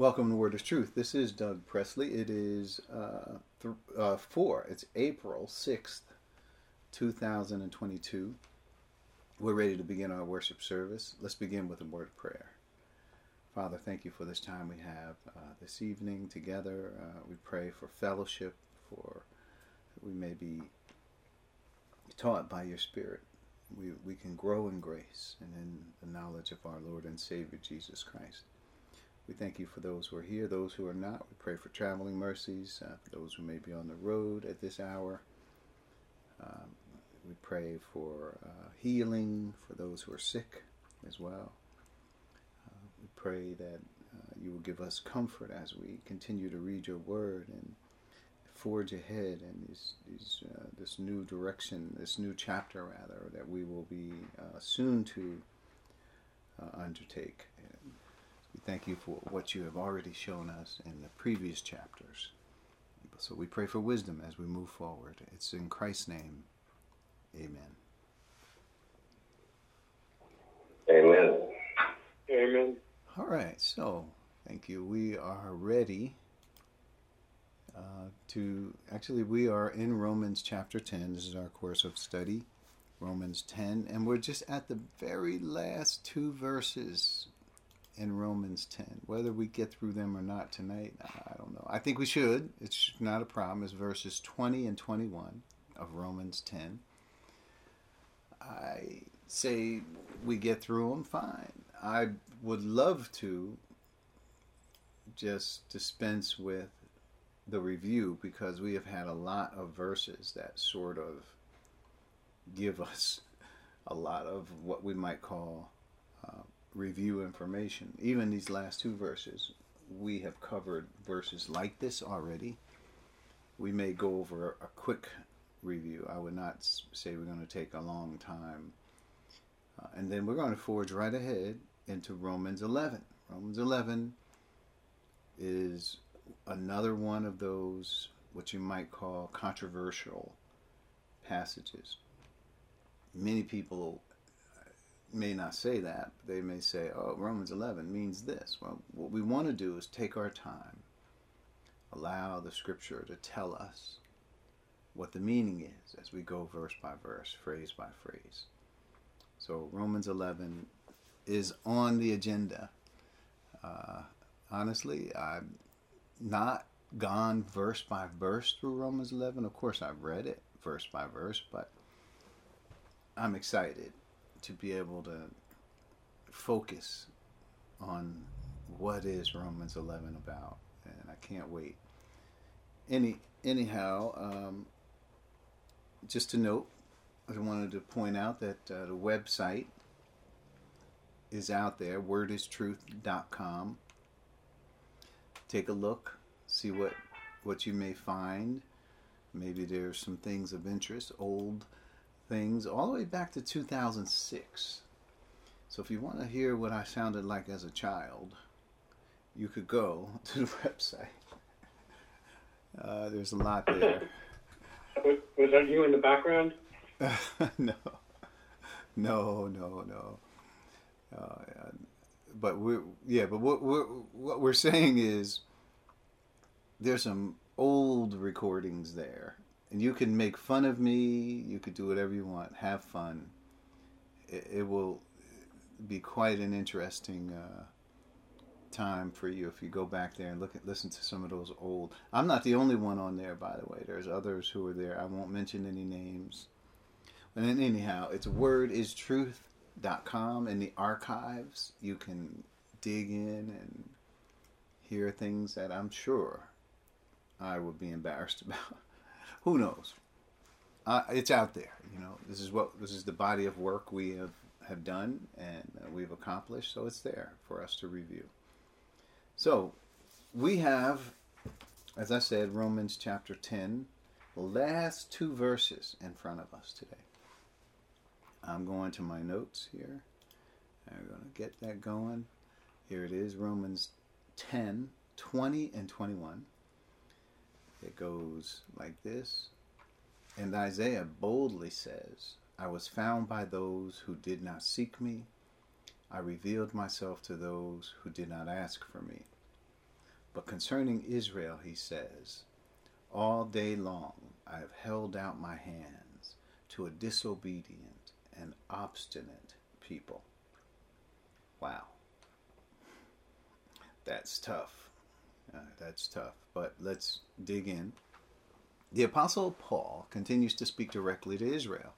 Welcome to Word of Truth. This is Doug Presley. It is uh, th- uh, four. It's April sixth, two thousand and twenty-two. We're ready to begin our worship service. Let's begin with a word of prayer. Father, thank you for this time we have uh, this evening together. Uh, we pray for fellowship, for we may be taught by your Spirit. We, we can grow in grace and in the knowledge of our Lord and Savior Jesus Christ. We thank you for those who are here, those who are not. We pray for traveling mercies, uh, for those who may be on the road at this hour. Um, we pray for uh, healing for those who are sick as well. Uh, we pray that uh, you will give us comfort as we continue to read your word and forge ahead in these, these, uh, this new direction, this new chapter, rather, that we will be uh, soon to undertake. We thank you for what you have already shown us in the previous chapters. So we pray for wisdom as we move forward. It's in Christ's name. Amen. Amen. Amen. All right, so thank you. We are ready uh, to actually, we are in Romans chapter 10. This is our course of study, Romans 10, and we're just at the very last two verses in Romans 10. Whether we get through them or not tonight, I don't know. I think we should. It's not a problem. It's verses 20 and 21 of Romans 10. I say we get through them fine. I would love to just dispense with the review because we have had a lot of verses that sort of give us a lot of what we might call review information. Even these last two verses, we have covered verses like this already. We may go over a quick review. I would not say we're going to take a long time. Uh, and then we're going to forge right ahead into Romans 11. Romans 11 is another one of those, what you might call controversial passages. Many people may not say that, they may say, oh, Romans 11 means this. Well, what we want to do is take our time, allow the scripture to tell us what the meaning is as we go verse by verse, phrase by phrase. So, Romans 11 is on the agenda. Uh, honestly, I've not gone verse by verse through Romans 11. Of course, I've read it verse by verse, but I'm excited to be able to focus on what is Romans 11 about, and I can't wait. Any anyhow, um, just to note, I wanted to point out that uh, the website is out there, wordistruth.com. Take a look, see what what you may find. Maybe there's some things of interest, old things all the way back to 2006. So if you want to hear what I sounded like as a child, you could go to the website. Uh, there's a lot there. Was that you in the background? no, no, no, no. Uh, but we're yeah, but what we're what we're saying is there's some old recordings there and you can make fun of me. You could do whatever you want. Have fun. It, it will be quite an interesting uh, time for you if you go back there and look at listen to some of those old. I'm not the only one on there, by the way. There's others who are there. I won't mention any names. And then anyhow, it's wordistruth.com in the archives. You can dig in and hear things that I'm sure I would be embarrassed about who knows? Uh, it's out there. You know, this is what this is the body of work we have have done and uh, we've accomplished. So it's there for us to review. So we have, as I said, Romans chapter ten, the last two verses in front of us today. I'm going to my notes here. I'm going to get that going. Here it is, Romans 10, 20 and 21. It goes like this. And Isaiah boldly says, I was found by those who did not seek me. I revealed myself to those who did not ask for me. But concerning Israel, he says, All day long I have held out my hands to a disobedient and obstinate people. Wow. That's tough. Uh, that's tough. But let's dig in. The Apostle Paul continues to speak directly to Israel.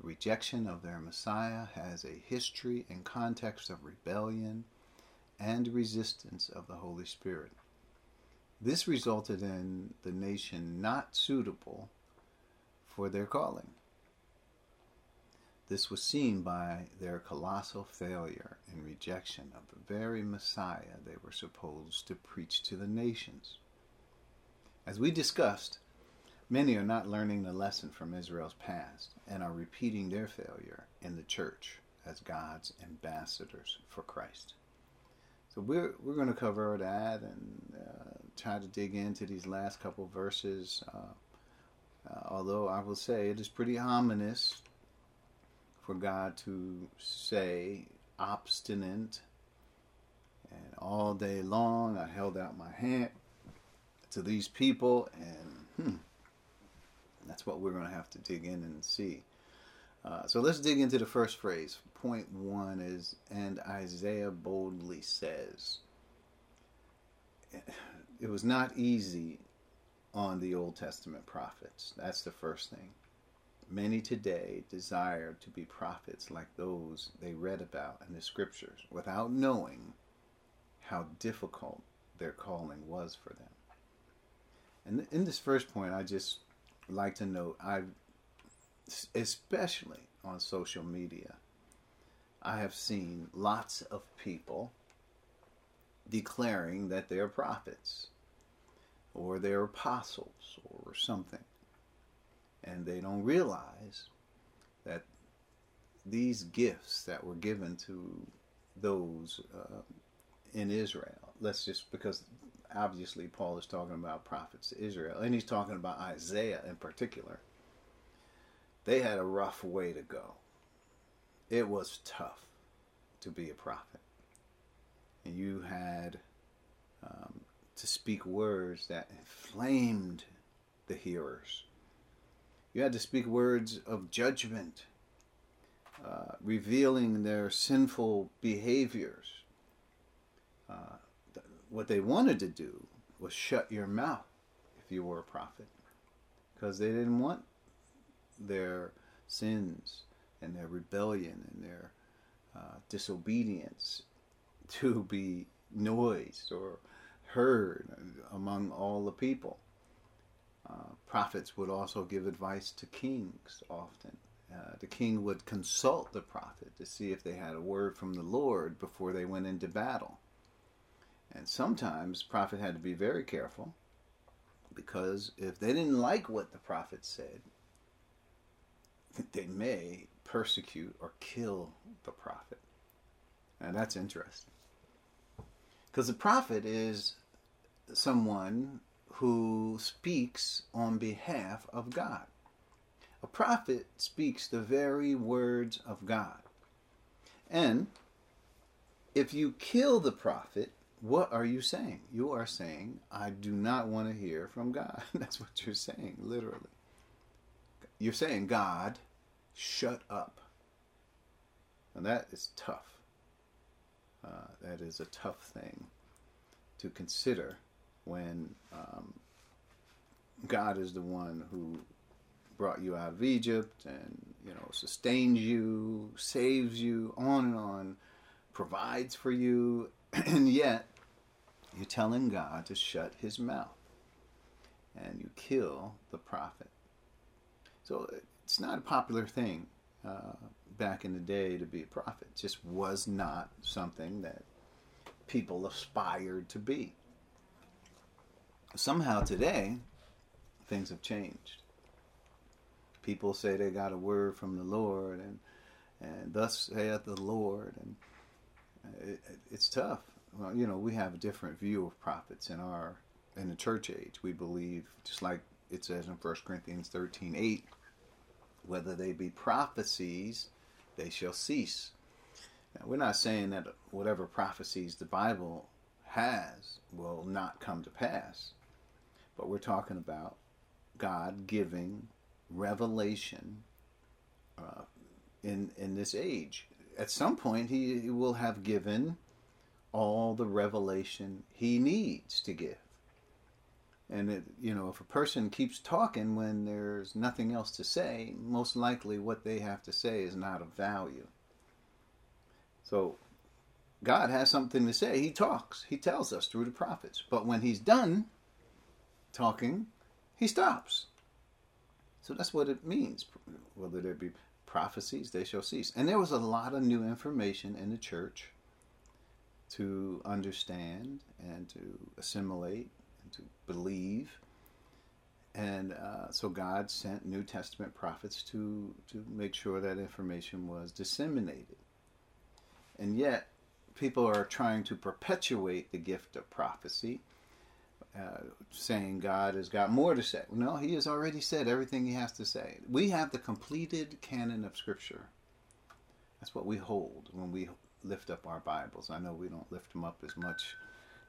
The rejection of their Messiah has a history and context of rebellion and resistance of the Holy Spirit. This resulted in the nation not suitable for their calling. This was seen by their colossal failure and rejection of the very Messiah they were supposed to preach to the nations. As we discussed, many are not learning the lesson from Israel's past and are repeating their failure in the church as God's ambassadors for Christ. So we're we're going to cover that and uh, try to dig into these last couple verses. Uh, uh, although I will say it is pretty ominous for God to say obstinate and all day long I held out my hand to these people and hmm, that's what we're going to have to dig in and see. Uh, so let's dig into the first phrase. Point one is, and Isaiah boldly says, it was not easy on the Old Testament prophets. That's the first thing. Many today desire to be prophets like those they read about in the scriptures without knowing how difficult their calling was for them. And in this first point, I just like to note I've especially on social media, I have seen lots of people declaring that they're prophets or they're apostles or something. And they don't realize that these gifts that were given to those uh, in Israel, let's just because obviously Paul is talking about prophets to Israel, and he's talking about Isaiah in particular they had a rough way to go. It was tough to be a prophet. And you had um, to speak words that inflamed the hearers. You had to speak words of judgment, uh, revealing their sinful behaviors. Uh, th- what they wanted to do was shut your mouth if you were a prophet, because they didn't want their sins and their rebellion and their uh, disobedience to be noised or heard among all the people. Uh, prophets would also give advice to kings often. Uh, the king would consult the prophet to see if they had a word from the Lord before they went into battle. And sometimes prophet had to be very careful because if they didn't like what the prophet said, they may persecute or kill the prophet. And that's interesting. Because the prophet is someone who speaks on behalf of God. A prophet speaks the very words of God. And if you kill the prophet, what are you saying? You are saying, I do not want to hear from God. That's what you're saying, literally. You're saying, God, shut up. And that is tough. Uh, that is a tough thing to consider when um, God is the one who brought you out of Egypt and you know sustains you, saves you, on and on, provides for you, and yet you're telling God to shut His mouth, and you kill the prophet. So it's not a popular thing uh, back in the day to be a prophet. It just was not something that people aspired to be. Somehow today, things have changed. People say they got a word from the Lord, and and thus saith the Lord, and uh, it, it, it's tough. Well, you know, we have a different view of prophets in our in the church age. We believe, just like it says in 1 Corinthians 13, 8, whether they be prophecies, they shall cease. Now, we're not saying that whatever prophecies the Bible has will not come to pass. But we're talking about God giving revelation uh, in in this age. At some point, he, he will have given all the revelation he needs to give. And it, you know, if a person keeps talking when there's nothing else to say, most likely what they have to say is not of value. So God has something to say. He talks. He tells us through the prophets. But when he's done talking, he stops. So that's what it means. Whether there be prophecies, they shall cease. And there was a lot of new information in the church to understand and to assimilate and to believe. And uh, so God sent New Testament prophets to, to make sure that information was disseminated. And yet, people are trying to perpetuate the gift of prophecy, uh, saying God has got more to say. No, He has already said everything He has to say. We have the completed canon of Scripture. That's what we hold when we lift up our Bibles. I know we don't lift them up as much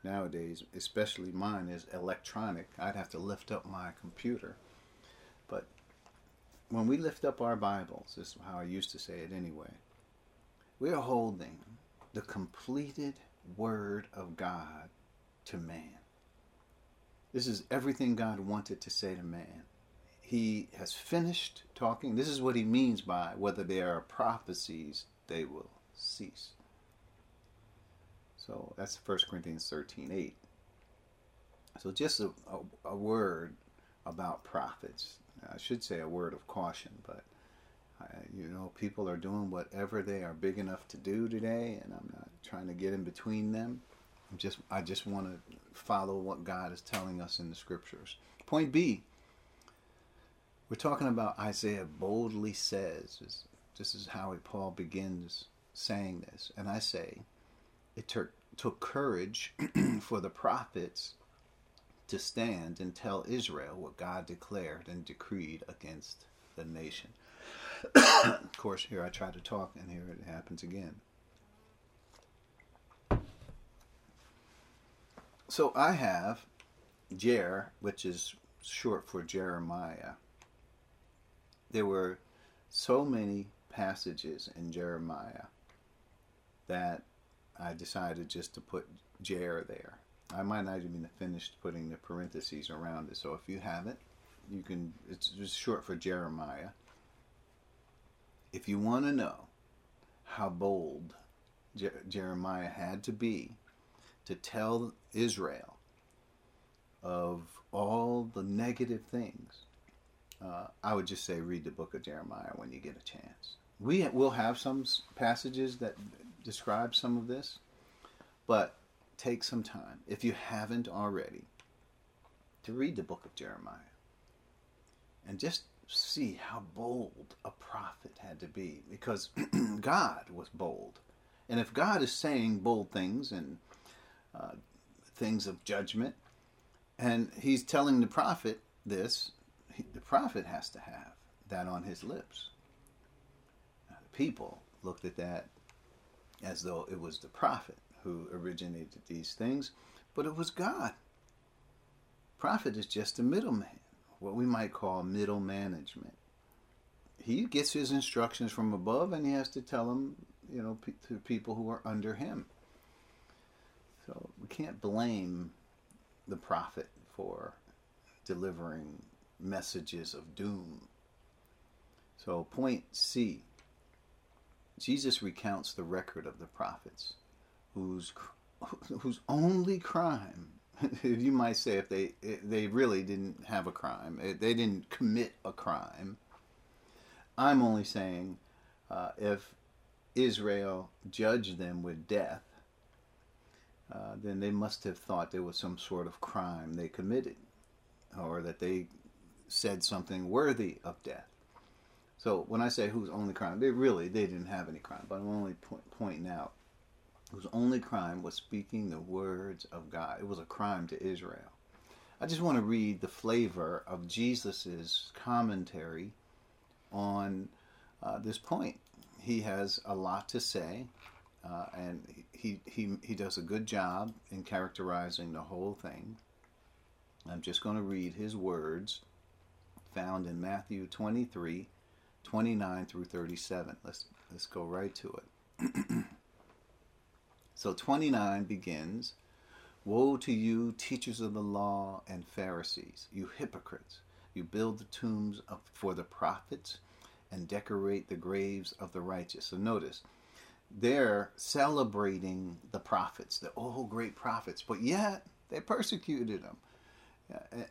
nowadays, especially mine is electronic. I'd have to lift up my computer. But when we lift up our Bibles, this is how I used to say it anyway, we are holding the completed Word of God to man. This is everything God wanted to say to man. He has finished talking. This is what he means by whether there are prophecies, they will cease. So that's 1 Corinthians 13 8. So just a, a, a word about prophets. I should say a word of caution, but uh, you know, people are doing whatever they are big enough to do today, and I'm not trying to get in between them. I'm just, I just want to follow what God is telling us in the scriptures. Point B, we're talking about Isaiah boldly says. This is how Paul begins saying this, and I say, it took took courage for the prophets to stand and tell Israel what God declared and decreed against the nation. of course, here I try to talk, and here it happens again. So I have Jer, which is short for Jeremiah. There were so many passages in Jeremiah that I decided just to put Jer there. I might not even have finished putting the parentheses around it. So if you have it, you can. It's just short for Jeremiah if you want to know how bold Je- Jeremiah had to be to tell Israel of all the negative things, uh, I would just say read the book of Jeremiah when you get a chance. We will have some passages that describe some of this, but take some time, if you haven't already, to read the book of Jeremiah and just see how bold a prophet had to be because God was bold. And if God is saying bold things and uh, things of judgment, and he's telling the prophet this, he, the prophet has to have that on his lips. Now, the people looked at that as though it was the prophet who originated these things, but it was God. Prophet is just a middleman what we might call middle management. He gets his instructions from above and he has to tell them, you know, to people who are under him. So we can't blame the prophet for delivering messages of doom. So, point C Jesus recounts the record of the prophets whose, whose only crime you might say if they they really didn't have a crime, they didn't commit a crime. I'm only saying uh, if Israel judged them with death, uh, then they must have thought there was some sort of crime they committed, or that they said something worthy of death. So when I say whose only crime, they really they didn't have any crime, but I'm only point, pointing out whose only crime was speaking the words of God. It was a crime to Israel. I just want to read the flavor of Jesus's commentary on uh, this point. He has a lot to say. Uh, and he, he he does a good job in characterizing the whole thing. I'm just going to read his words found in Matthew 23, 29 through 37. Let's let's go right to it. so 29 begins, "Woe to you, teachers of the law and Pharisees, you hypocrites! You build the tombs of, for the prophets and decorate the graves of the righteous." So notice they're celebrating the prophets, the old great prophets, but yet they persecuted them.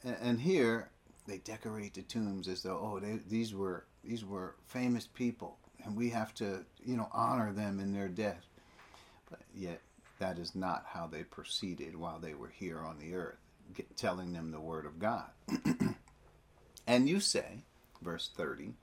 And here they decorate the tombs as though, oh, they, these were these were famous people, and we have to, you know, honor them in their death. But yet, that is not how they proceeded while they were here on the earth, telling them the word of God. and you say, verse thirty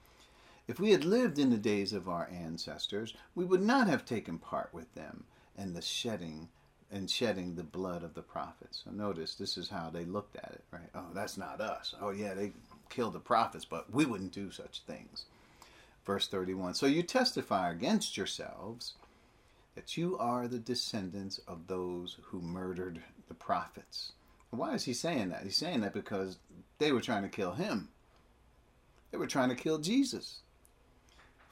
if we had lived in the days of our ancestors, we would not have taken part with them in the shedding and shedding the blood of the prophets. So notice this is how they looked at it, right? Oh, that's not us. Oh yeah, they killed the prophets, but we wouldn't do such things. Verse 31. So you testify against yourselves that you are the descendants of those who murdered the prophets. Why is he saying that? He's saying that because they were trying to kill him. They were trying to kill Jesus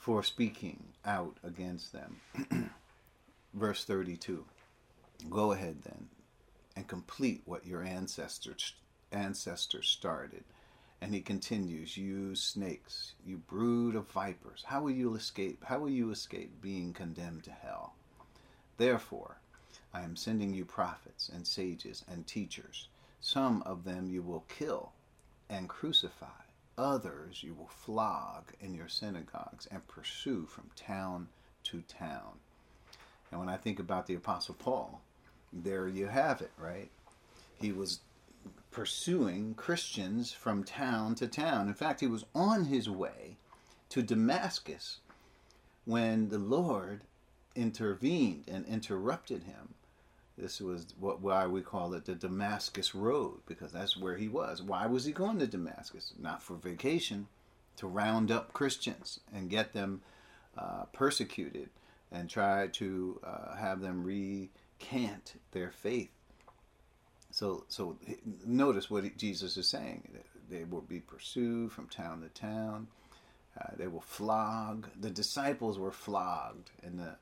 for speaking out against them. Verse 32 Go ahead then and complete what your ancestors, ancestors started. And he continues, You snakes, you brood of vipers, how will you escape? How will you escape being condemned to hell? Therefore, I am sending you prophets and sages and teachers. Some of them you will kill and crucify Others you will flog in your synagogues and pursue from town to town. And when I think about the Apostle Paul, there you have it, right? He was pursuing Christians from town to town. In fact, he was on his way to Damascus when the Lord intervened and interrupted him this was what why we call it the Damascus Road because that's where he was. Why was he going to Damascus? Not for vacation, to round up Christians and get them uh, persecuted and try to uh, have them recant their faith. So, so notice what Jesus is saying. They will be pursued from town to town. Uh, they will flog. The disciples were flogged in the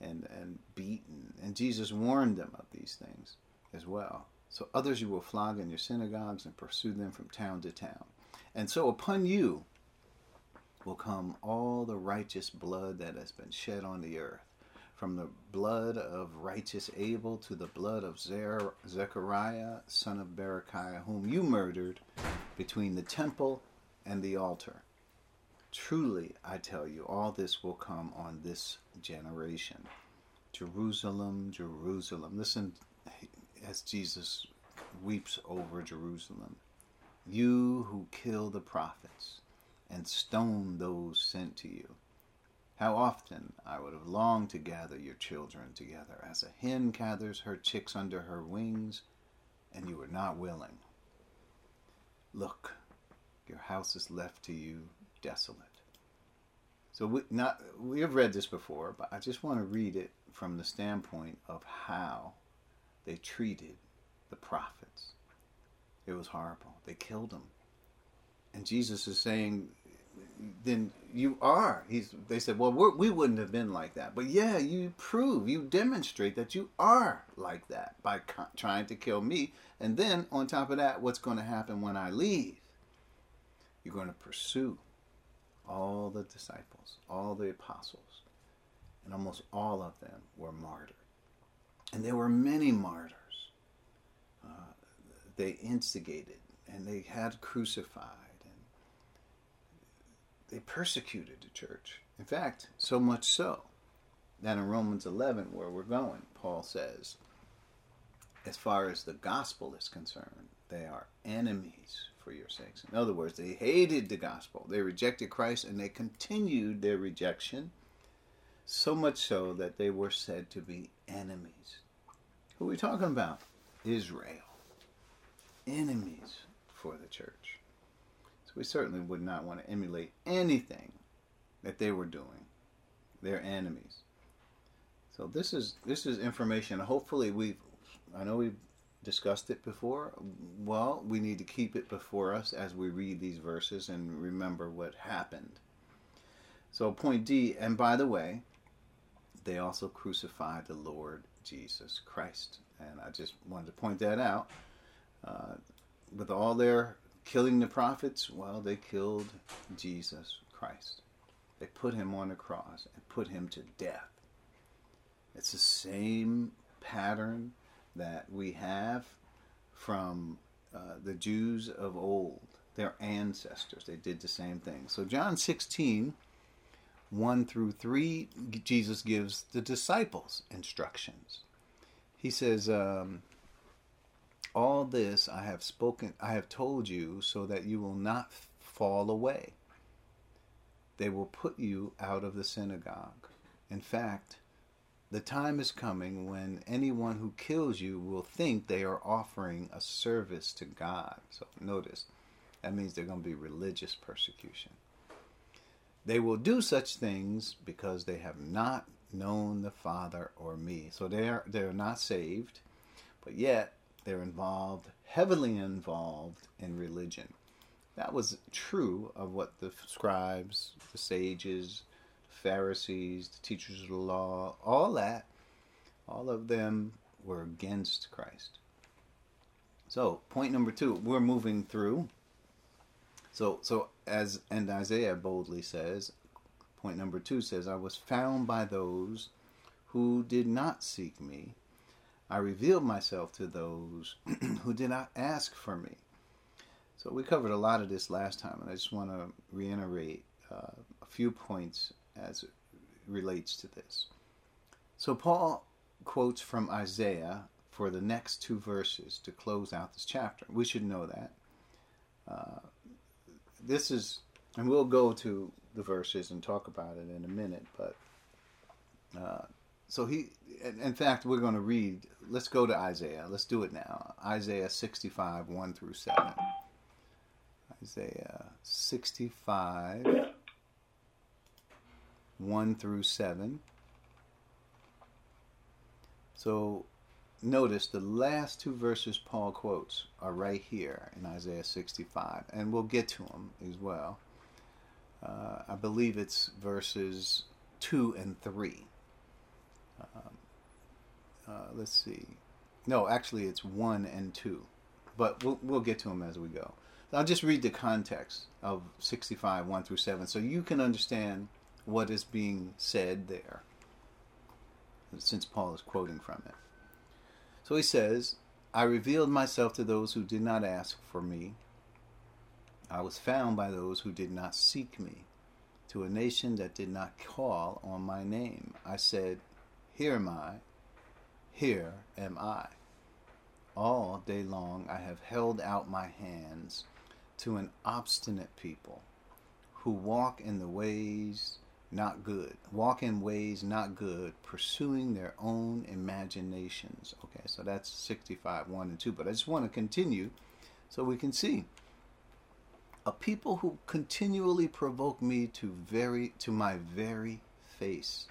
and, and beaten. And Jesus warned them of these things as well. So others you will flog in your synagogues and pursue them from town to town. And so upon you will come all the righteous blood that has been shed on the earth, from the blood of righteous Abel to the blood of Zechariah, son of Berechiah, whom you murdered between the temple and the altar. Truly, I tell you, all this will come on this generation. Jerusalem, Jerusalem. Listen as Jesus weeps over Jerusalem. You who kill the prophets and stone those sent to you. How often I would have longed to gather your children together as a hen gathers her chicks under her wings, and you were not willing. Look, your house is left to you desolate. So we not we have read this before, but I just want to read it from the standpoint of how they treated the prophets. It was horrible. They killed them. And Jesus is saying, then you are. He's, they said, well, we're, we would not have been like that. But yeah, you prove, you demonstrate that you are like that by co- trying to kill me. And then on top of that, what's going to happen when I leave? You're going to pursue all the disciples, all the apostles, and almost all of them were martyred. And there were many martyrs. Uh, they instigated and they had crucified and they persecuted the church. In fact, so much so that in Romans 11, where we're going, Paul says, as far as the gospel is concerned, they are enemies for your sakes. In other words, they hated the gospel. They rejected Christ and they continued their rejection, so much so that they were said to be enemies. Who are we talking about? Israel. Enemies for the church. So we certainly would not want to emulate anything that they were doing. They're enemies. So this is this is information. Hopefully we've I know we've discussed it before. Well, we need to keep it before us as we read these verses and remember what happened. So point D, and by the way, they also crucified the Lord Jesus Christ. And I just wanted to point that out. Uh, with all their killing the prophets, well, they killed Jesus Christ. They put him on the cross and put him to death. It's the same pattern that we have from uh, the Jews of old, their ancestors. They did the same thing. So, John 16, 1 through 3, Jesus gives the disciples instructions. He says, um, All this I have spoken, I have told you, so that you will not fall away. They will put you out of the synagogue. In fact, the time is coming when anyone who kills you will think they are offering a service to God. So notice, that means they're going to be religious persecution. They will do such things because they have not known the Father or me. So they're they're not saved, but yet they're involved, heavily involved in religion. That was true of what the scribes, the sages, Pharisees, the teachers of the law, all that, all of them were against Christ. So, point number two, we're moving through. So, so as and Isaiah boldly says, point number two says, "I was found by those who did not seek me. I revealed myself to those who did not ask for me." So we covered a lot of this last time, and I just want to reiterate uh, a few points as it relates to this. So Paul quotes from Isaiah for the next two verses to close out this chapter. We should know that. Uh, this is, and we'll go to the verses and talk about it in a minute, but uh, so he, in fact, we're going to read, let's go to Isaiah. Let's do it now. Isaiah 65, 1 through 7. Isaiah 65. 1 through 7. So notice the last two verses Paul quotes are right here in Isaiah 65, and we'll get to them as well. Uh, I believe it's verses 2 and 3. Um, uh, let's see. No, actually, it's 1 and 2. But we'll, we'll get to them as we go. I'll just read the context of 65, 1 through 7, so you can understand what is being said there, since Paul is quoting from it. So he says, I revealed myself to those who did not ask for me. I was found by those who did not seek me. To a nation that did not call on my name, I said, Here am I, here am I. All day long I have held out my hands to an obstinate people who walk in the ways not good. Walk in ways not good, pursuing their own imaginations. Okay, so that's 65, 1 and 2. But I just want to continue so we can see. A people who continually provoke me to very to my very face,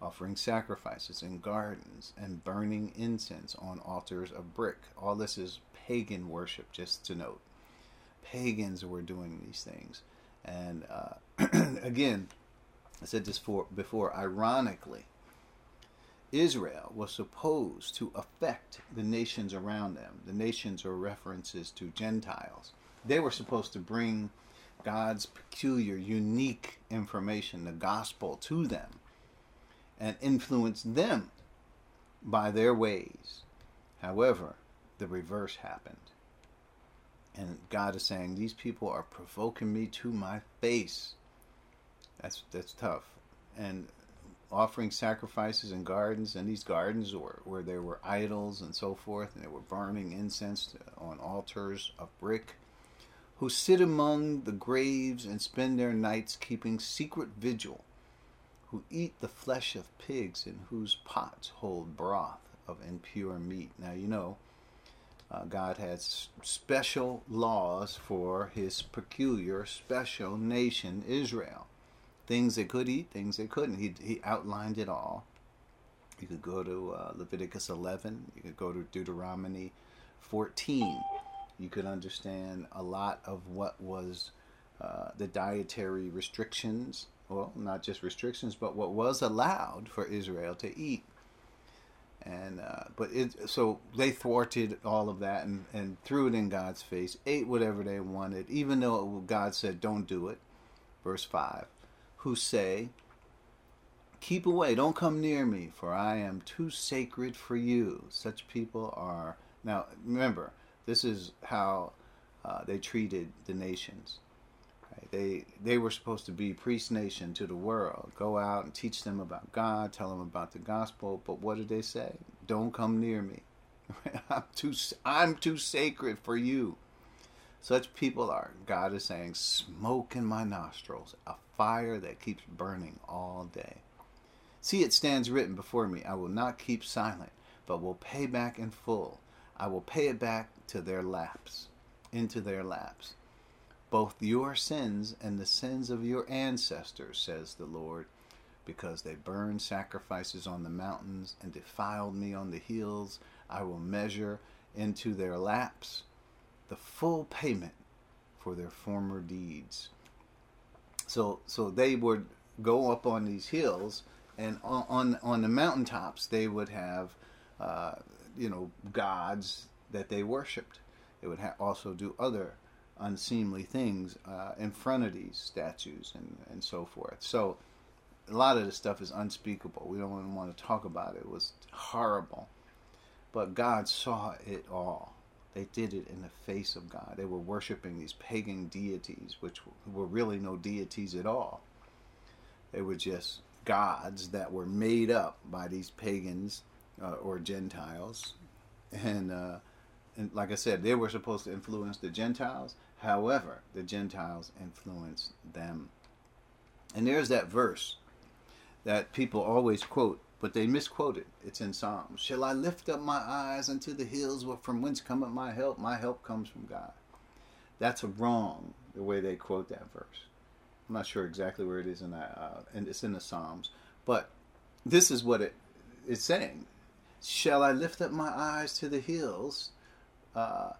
offering sacrifices in gardens and burning incense on altars of brick. All this is pagan worship, just to note. Pagans were doing these things. And uh, again, I said this for, before, ironically, Israel was supposed to affect the nations around them. The nations are references to Gentiles. They were supposed to bring God's peculiar, unique information, the gospel, to them and influence them by their ways. However, the reverse happened. And God is saying, These people are provoking me to my face. That's that's tough. And offering sacrifices in gardens, and these gardens were where there were idols and so forth, and they were burning incense on altars of brick, who sit among the graves and spend their nights keeping secret vigil, who eat the flesh of pigs, and whose pots hold broth of impure meat. Now you know. Uh, God has special laws for his peculiar, special nation, Israel things they could eat, things they couldn't. He, he outlined it all. You could go to uh, Leviticus 11. You could go to Deuteronomy 14. You could understand a lot of what was uh, the dietary restrictions. Well, not just restrictions, but what was allowed for Israel to eat. And uh, but it so they thwarted all of that and, and threw it in God's face, ate whatever they wanted, even though God said don't do it. Verse five, who say, Keep away, don't come near me, for I am too sacred for you. Such people are. Now, remember, this is how uh, they treated the nations. Right? They they were supposed to be priest nation to the world, go out and teach them about God, tell them about the gospel. But what did they say? Don't come near me. I'm too I'm too sacred for you. Such people are. God is saying, smoke in my nostrils, a fire that keeps burning all day. See, it stands written before me, I will not keep silent, but will pay back in full. I will pay it back to their laps, into their laps. Both your sins and the sins of your ancestors, says the Lord, because they burned sacrifices on the mountains and defiled me on the hills. I will measure into their laps the full payment for their former deeds. So, so they would go up on these hills and on on, on the mountaintops they would have uh, you know gods that they worshipped. They would ha- also do other unseemly things uh, in front of these statues and, and so forth. So a lot of this stuff is unspeakable. We don't even want to talk about it. It was horrible. But God saw it all. They did it in the face of God. They were worshiping these pagan deities, which were really no deities at all. They were just gods that were made up by these pagans uh, or Gentiles, and uh, and like I said, they were supposed to influence the Gentiles. However, the Gentiles influenced them. And there's that verse that people always quote, but they misquote it. It's in Psalms. Shall I lift up my eyes unto the hills from whence cometh my help? My help comes from God. That's wrong the way they quote that verse. I'm not sure exactly where it is in that, uh, and it's in the Psalms, but this is what it is saying. Shall I lift up my eyes to the hills? Uh,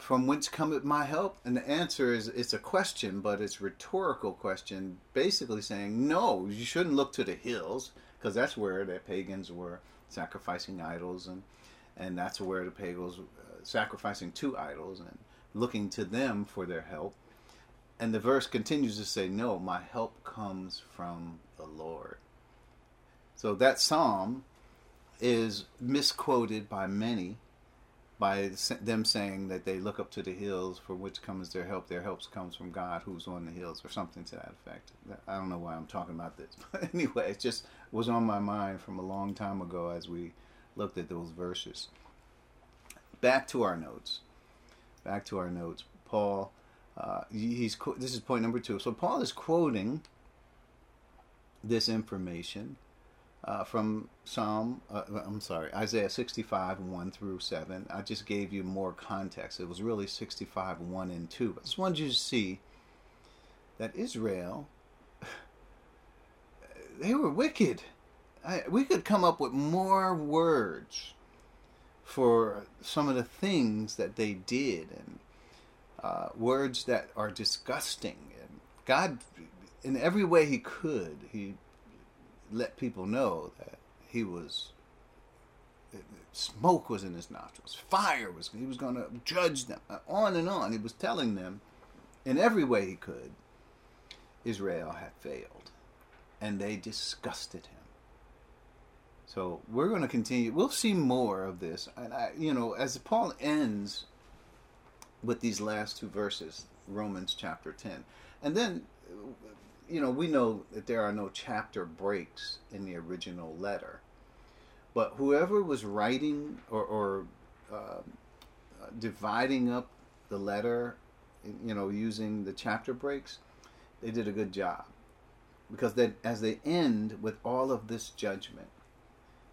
from whence cometh my help? And the answer is it's a question, but it's rhetorical question, basically saying, no, you shouldn't look to the hills, because that's where the pagans were sacrificing idols, and, and that's where the pagans uh, sacrificing to idols and looking to them for their help. And the verse continues to say, No, my help comes from the Lord. So that psalm is misquoted by many by them saying that they look up to the hills for which comes their help. Their help comes from God who's on the hills, or something to that effect. I don't know why I'm talking about this, but anyway, it's just was on my mind from a long time ago as we looked at those verses. Back to our notes. Back to our notes. Paul uh, he's this is point number two. So Paul is quoting this information uh, from Psalm. Uh, I'm sorry, Isaiah 65 1 through 7. I just gave you more context. It was really 65 1 and 2. But I just wanted you to see that Israel, they were wicked. I, we could come up with more words for some of the things that they did and uh, words that are disgusting. And God, in every way He could, He let people know that He was. Smoke was in his nostrils. Fire was. He was going to judge them. On and on. He was telling them, in every way he could, Israel had failed, and they disgusted him. So we're going to continue. We'll see more of this, and I, you know, as Paul ends with these last two verses, Romans chapter 10. And then, you know, we know that there are no chapter breaks in the original letter. But whoever was writing or, or uh, dividing up the letter, you know, using the chapter breaks, they did a good job. Because then, as they end with all of this judgment,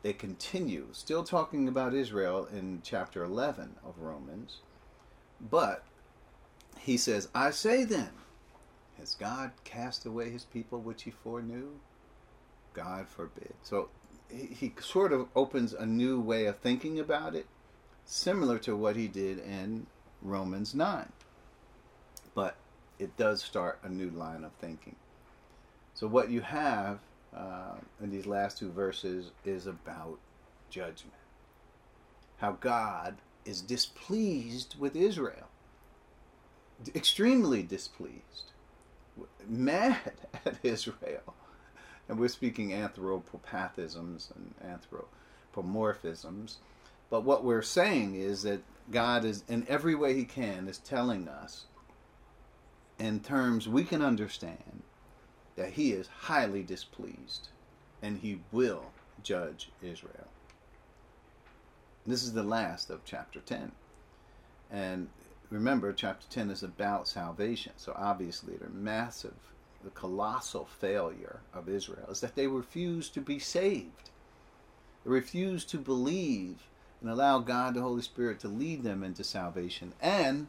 they continue, still talking about Israel in chapter 11 of Romans, but he says, I say then, has God cast away his people which he foreknew? God forbid. So he, sort of opens a new way of thinking about it, similar to what he did in Romans 9. But it does start a new line of thinking. So, what you have uh, in these last two verses is about judgment. How God is displeased with Israel, extremely displeased, mad at Israel. And we're speaking anthropopathisms and anthropomorphisms. But what we're saying is that God is, in every way He can, is telling us in terms we can understand that He is highly displeased and He will judge Israel. This is the last of chapter 10. And remember, chapter 10 is about salvation. So obviously, the massive, the colossal failure of Israel is that they refused to be saved. They refused to believe and allow God, the Holy Spirit, to lead them into salvation and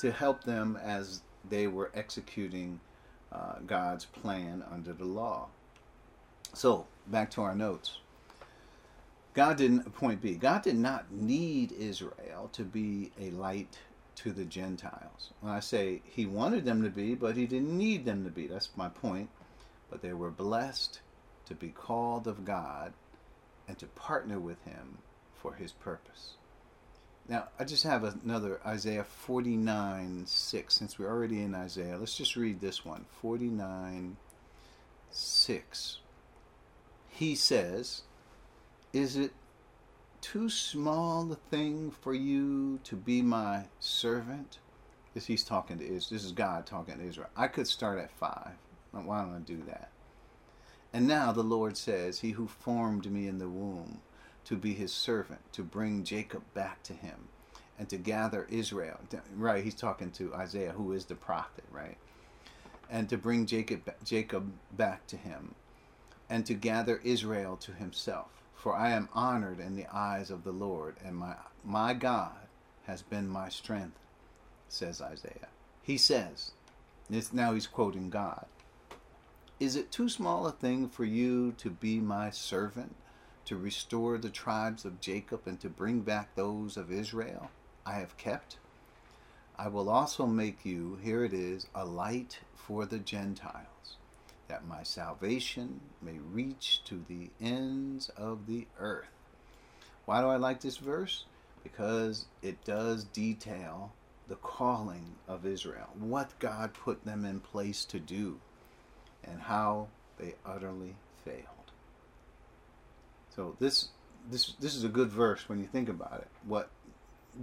to help them as they were executing uh, God's plan under the law. So, back to our notes. God didn't, point B, God did not need Israel to be a light to the Gentiles. When I say he wanted them to be, but he didn't need them to be, that's my point. But they were blessed to be called of God and to partner with him for his purpose. Now, I just have another Isaiah 49 6. Since we're already in Isaiah, let's just read this one 49 6. He says, Is it too small a thing for you to be my servant? This he's talking to Israel. This is God talking to Israel. I could start at 5. Why don't I do that? And now the Lord says, He who formed me in the womb to be his servant, to bring Jacob back to him, and to gather Israel. Right, he's talking to Isaiah, who is the prophet, right? And to bring Jacob, Jacob back to him, and to gather Israel to himself. For I am honored in the eyes of the Lord, and my, my God has been my strength, says Isaiah. He says, this, now he's quoting God, Is it too small a thing for you to be my servant? To restore the tribes of Jacob and to bring back those of Israel I have kept. I will also make you, here it is, a light for the Gentiles, that my salvation may reach to the ends of the earth. Why do I like this verse? Because it does detail the calling of Israel, what God put them in place to do, and how they utterly failed. So this this this is a good verse when you think about it. What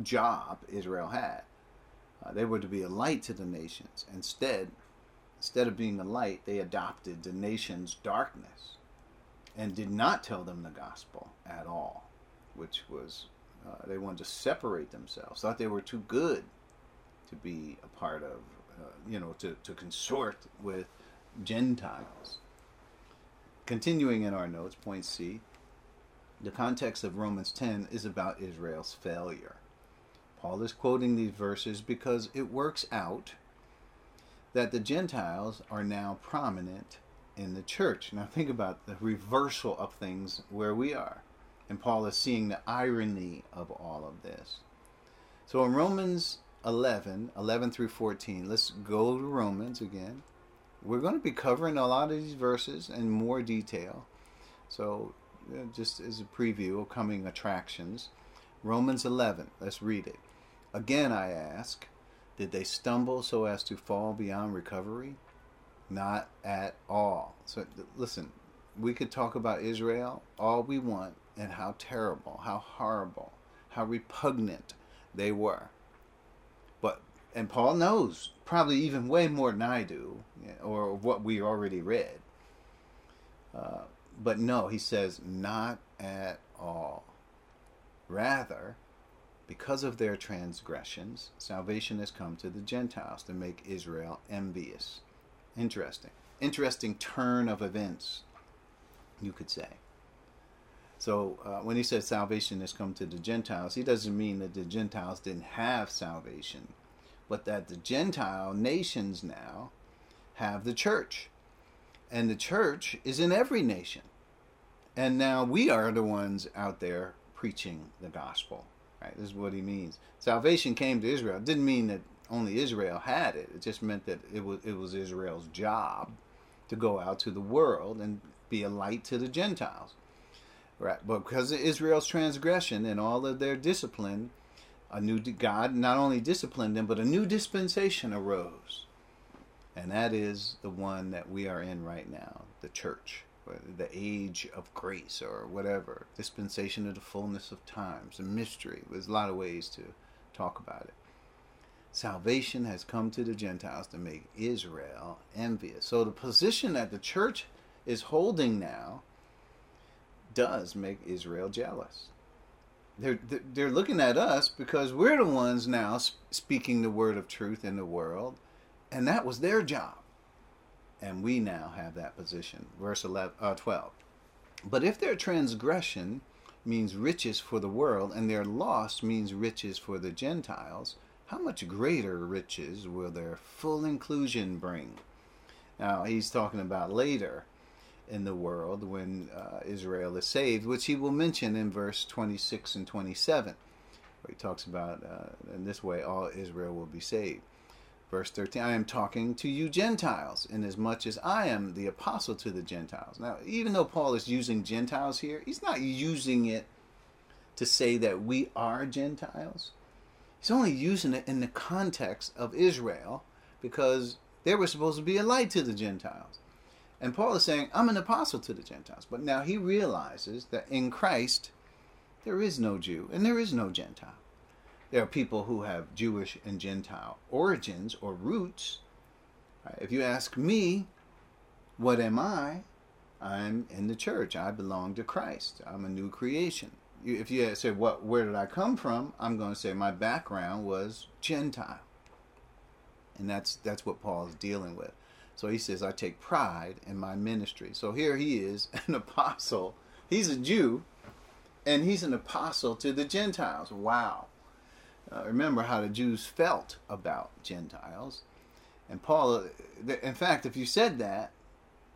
job Israel had? Uh, they were to be a light to the nations. Instead, instead of being a light, they adopted the nation's darkness and did not tell them the gospel at all, which was uh, they wanted to separate themselves. Thought they were too good to be a part of, uh, you know, to, to consort with Gentiles. Continuing in our notes, point C, the context of Romans 10 is about Israel's failure. Paul is quoting these verses because it works out that the Gentiles are now prominent in the church. Now, think about the reversal of things where we are. And Paul is seeing the irony of all of this. So, in Romans 11, 11 through 14, let's go to Romans again. We're going to be covering a lot of these verses in more detail. So, just as a preview of coming attractions. Romans 11, let's read it. Again, I ask, did they stumble so as to fall beyond recovery? Not at all. So, listen, we could talk about Israel all we want and how terrible, how horrible, how repugnant they were. But, and Paul knows probably even way more than I do, or what we already read. Uh, but no, he says, not at all. Rather, because of their transgressions, salvation has come to the Gentiles to make Israel envious. Interesting. Interesting turn of events, you could say. So uh, when he says salvation has come to the Gentiles, he doesn't mean that the Gentiles didn't have salvation, but that the Gentile nations now have the church. And the church is in every nation. and now we are the ones out there preaching the gospel. Right? This is what he means. Salvation came to Israel. It didn't mean that only Israel had it. It just meant that it was it was Israel's job to go out to the world and be a light to the Gentiles. Right? But because of Israel's transgression and all of their discipline, a new God not only disciplined them, but a new dispensation arose. And that is the one that we are in right now, the church the age of grace or whatever, dispensation of the fullness of times, a mystery. There's a lot of ways to talk about it. Salvation has come to the Gentiles to make Israel envious. So the position that the church is holding now does make Israel jealous. They're, they're looking at us because we're the ones now speaking the word of truth in the world, and that was their job and we now have that position. Verse 11, uh, 12. But if their transgression means riches for the world, and their loss means riches for the Gentiles, how much greater riches will their full inclusion bring? Now, he's talking about later in the world when uh, Israel is saved, which he will mention in verse 26 and 27, where he talks about uh, in this way all Israel will be saved. Verse 13, I am talking to you Gentiles, inasmuch as I am the apostle to the Gentiles. Now, even though Paul is using Gentiles here, he's not using it to say that we are Gentiles. He's only using it in the context of Israel because they were supposed to be a light to the Gentiles. And Paul is saying, I'm an apostle to the Gentiles. But now he realizes that in Christ, there is no Jew and there is no Gentile. There are people who have Jewish and Gentile origins or roots. If you ask me, what am I? I'm in the church. I belong to Christ. I'm a new creation. If you say, "What? Where did I come from?" I'm going to say my background was Gentile, and that's that's what Paul is dealing with. So he says, "I take pride in my ministry." So here he is, an apostle. He's a Jew, and he's an apostle to the Gentiles. Wow. Uh, remember how the Jews felt about Gentiles. And Paul, uh, in fact, if you said that,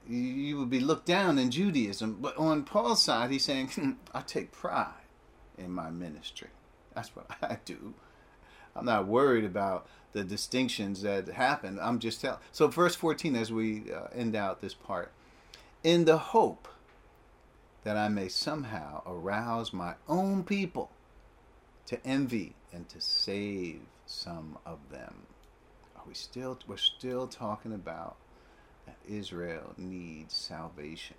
you, would be looked down in Judaism. But on Paul's side, he's saying, hmm, I take pride in my ministry. That's what I do. I'm not worried about the distinctions that happen. I'm just telling. So, verse 14, as we uh, end out this part, in the hope that I may somehow arouse my own people to envy and to save some of them. Are we still we're still talking about that Israel needs salvation.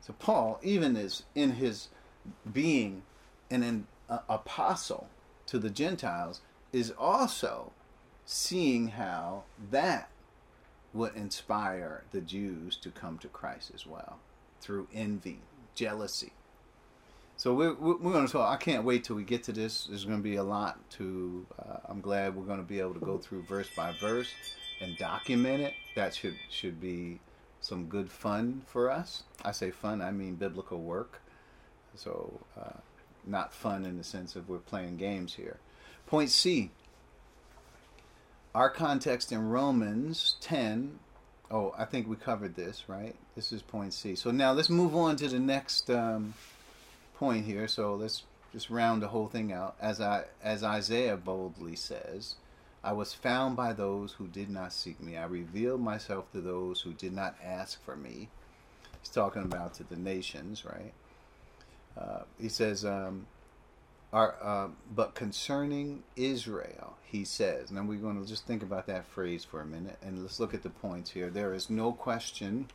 So Paul, even as in his being an, an apostle to the Gentiles, is also seeing how that would inspire the Jews to come to Christ as well through envy, jealousy, so we're, we're going to talk. I can't wait till we get to this. There's going to be a lot to. Uh, I'm glad we're going to be able to go through verse by verse and document it. That should should be some good fun for us. I say fun, I mean biblical work. So uh, not fun in the sense of we're playing games here. Point C. Our context in Romans 10. Oh, I think we covered this, right? This is point C. So now let's move on to the next. Um, point here, so let's just round the whole thing out. As I as Isaiah boldly says, I was found by those who did not seek me. I revealed myself to those who did not ask for me. He's talking about to the nations, right? Uh, he says, um, our, uh, but concerning Israel, he says, and we're going to just think about that phrase for a minute, and let's look at the points here. There is no question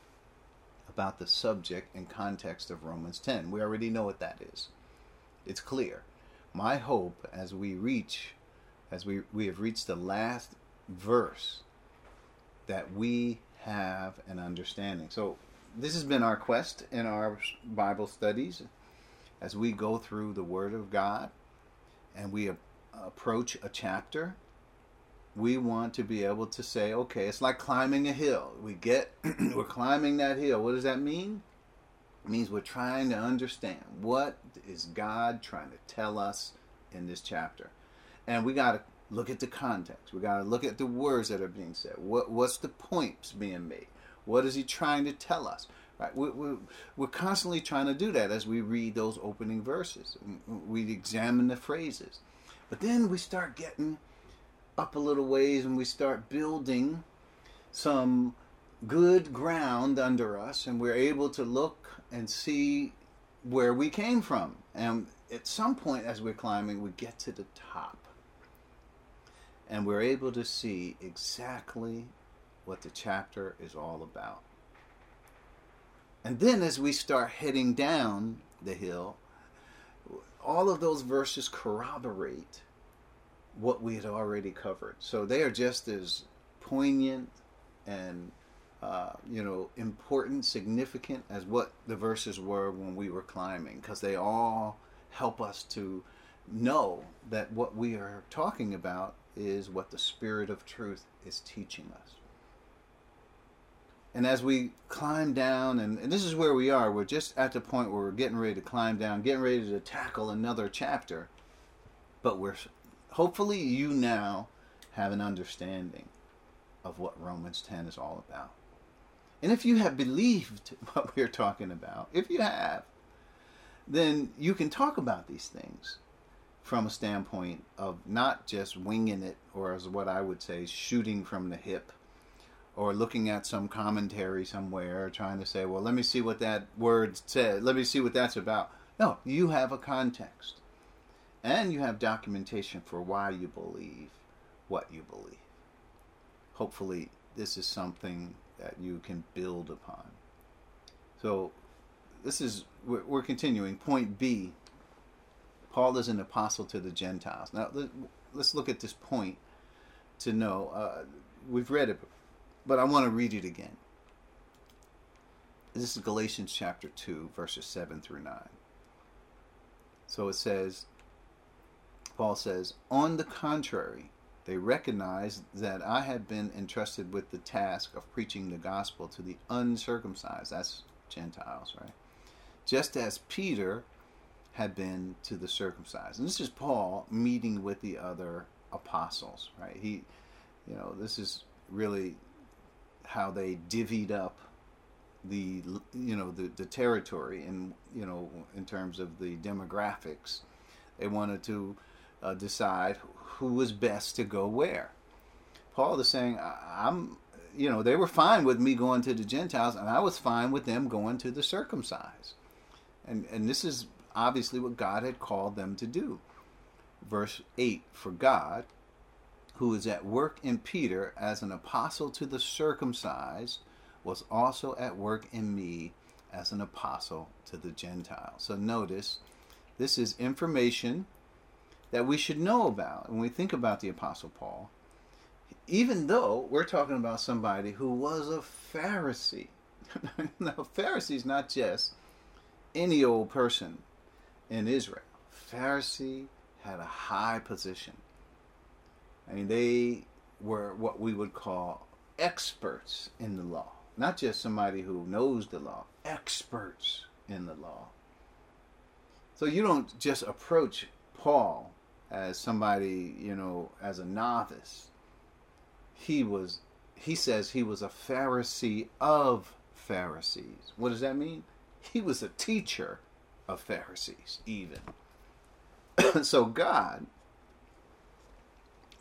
about the subject and context of Romans 10. We already know what that is. It's clear. My hope as we reach, as we, we have reached the last verse, that we have an understanding. So, this has been our quest in our Bible studies as we go through the Word of God and we approach a chapter we want to be able to say, okay, it's like climbing a hill. We get, we're climbing that hill. What does that mean? It means we're trying to understand what is God trying to tell us in this chapter. And we got to look at the context. We got to look at the words that are being said. What, what's the points being made? What is he trying to tell us? Right? We, we, we're constantly trying to do that as we read those opening verses. We examine the phrases. But then we start getting up a little ways and we start building some good ground under us and we're able to look and see where we came from. And at some point as we're climbing, we get to the top. And we're able to see exactly what the chapter is all about. And then as we start heading down the hill, all of those verses corroborate what we had already covered. So they are just as poignant and uh, you know important, significant as what the verses were when we were climbing, because they all help us to know that what we are talking about is what the Spirit of Truth is teaching us. And as we climb down, and, and, this is where we are, we're just at the point where we're getting ready to climb down, getting ready to tackle another chapter. But we're hopefully you now have an understanding of what Romans 10 is all about. And if you have believed what we're talking about, if you have, then you can talk about these things from a standpoint of not just winging it, or as what I would say, shooting from the hip or looking at some commentary somewhere trying to say, well, let me see what that word said. Let me see what that's about. No, you have a context. And you have documentation for why you believe what you believe. Hopefully, this is something that you can build upon. So, this is, we're, we're continuing. Point B Paul is an apostle to the Gentiles. Now, let's look at this point to know. Uh, we've read it but I want to read it again. This is Galatians chapter 2, verses 7 through 9. So it says, Paul says, On the contrary, they recognized that I had been entrusted with the task of preaching the gospel to the uncircumcised. That's Gentiles, right? Just as Peter had been to the circumcised. And this is Paul meeting with the other apostles, right? He, you know, this is really how they divvied up the you know the, the territory and you know in terms of the demographics they wanted to uh, decide who was best to go where. Paul is saying i'm you know they were fine with me going to the gentiles and i was fine with them going to the circumcised. And and this is obviously what god had called them to do. Verse 8 for god who is at work in Peter as an apostle to the circumcised, was also at work in me as an apostle to the Gentiles. So notice, this is information that we should know about when we think about the Apostle Paul, even though we're talking about somebody who was a Pharisee. now, Pharisee is not just any old person in Israel. Pharisee had a high position. I mean, they were what we would call experts in the law, not just somebody who knows the law, experts in the law. So you don't just approach Paul as somebody, you know, as a novice. He was, he says he was a Pharisee of Pharisees. What does that mean? He was a teacher of Pharisees, even. so God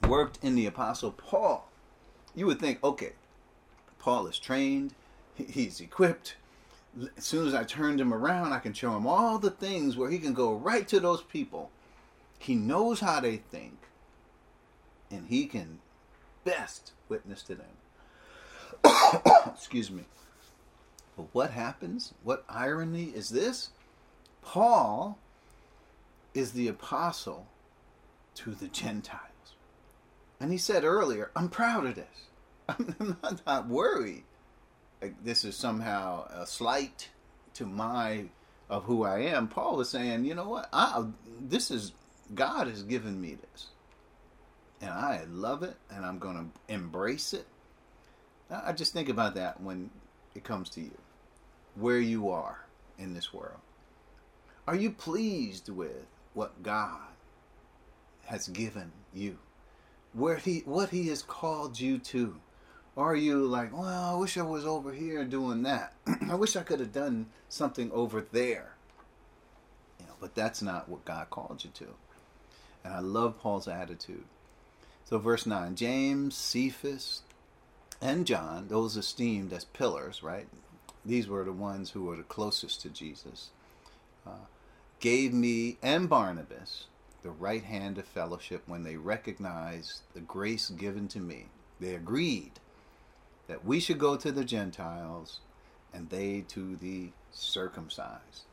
worked in the Apostle Paul, you would think, okay, Paul is trained, he's equipped. As soon as I turned him around, I can show him all the things where he can go right to those people. He knows how they think, and he can best witness to them. Excuse me. But what happens? What irony is this? Paul is the apostle to the Gentiles. And he said earlier, I'm proud of this. I'm not, not worried. Like this is somehow a slight to my of who I am. Paul was saying, you know what? I, this is God has given me this, and I love it, and I'm going to embrace it. I just think about that when it comes to you, where you are in this world. Are you pleased with what God has given you? where he what he has called you to Or are you like, well, I wish I was over here doing that. I wish I could have done something over there. You know, but that's not what God called you to. And I love Paul's attitude. So verse 9, James, Cephas, and John, those esteemed as pillars, right? These were the ones who were the closest to Jesus. Uh, gave me and Barnabas the right hand of fellowship when they recognized the grace given to me. They agreed that we should go to the Gentiles and they to the circumcised.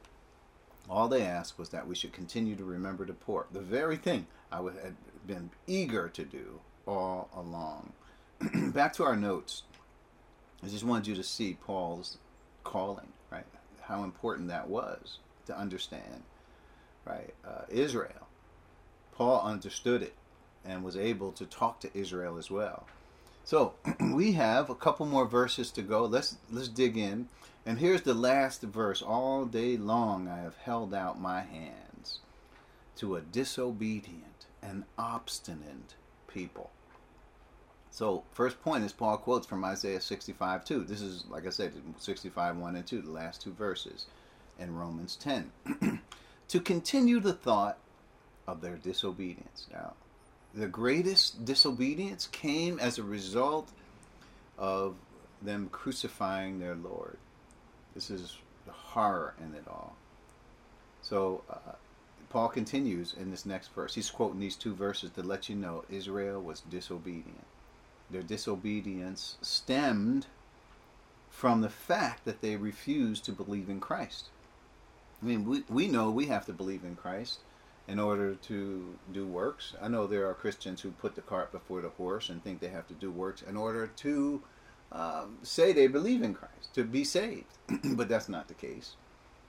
All they asked was that we should continue to remember the poor, the very thing I had been eager to do all along. Back to our notes. I just wanted you to see Paul's calling, right? How important that was to understand, right? Uh, Israel. Paul understood it and was able to talk to Israel as well. So we have a couple more verses to go. Let's let's dig in. And here's the last verse. All day long I have held out my hands to a disobedient and obstinate people. So first point is Paul quotes from Isaiah 65 2. This is like I said, 65 1 and 2, the last two verses in Romans 10. to continue the thought of their disobedience. Now, the greatest disobedience came as a result of them crucifying their Lord. This is the horror in it all. So, uh, Paul continues in this next verse. He's quoting these two verses to let you know Israel was disobedient. Their disobedience stemmed from the fact that they refused to believe in Christ. I mean, we, we know we have to believe in Christ in order to do works. I know there are Christians who put the cart before the horse and think they have to do works in order to um, say they believe in Christ, to be saved. but that's not the case.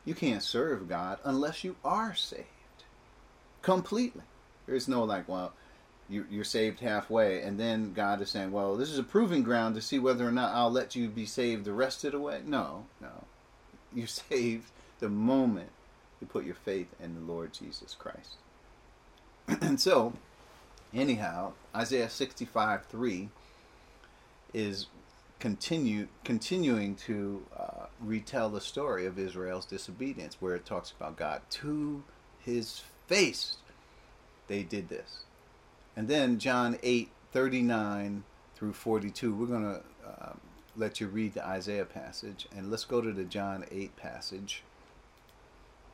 You can't serve God unless you are saved completely. There's no like, well, you, you're saved halfway, and then God is saying, well, this is a proving ground to see whether or not I'll let you be saved the rest of the way. No, no. You're saved the moment you put your faith in the Lord Jesus Christ. and so, anyhow, Isaiah 65 3 is continue continuing to uh, retell the story of Israel's disobedience, where it talks about God to his face. They did this. And then John 8 39 through 42, we're going to uh, let you read the Isaiah passage. And let's go to the John 8 passage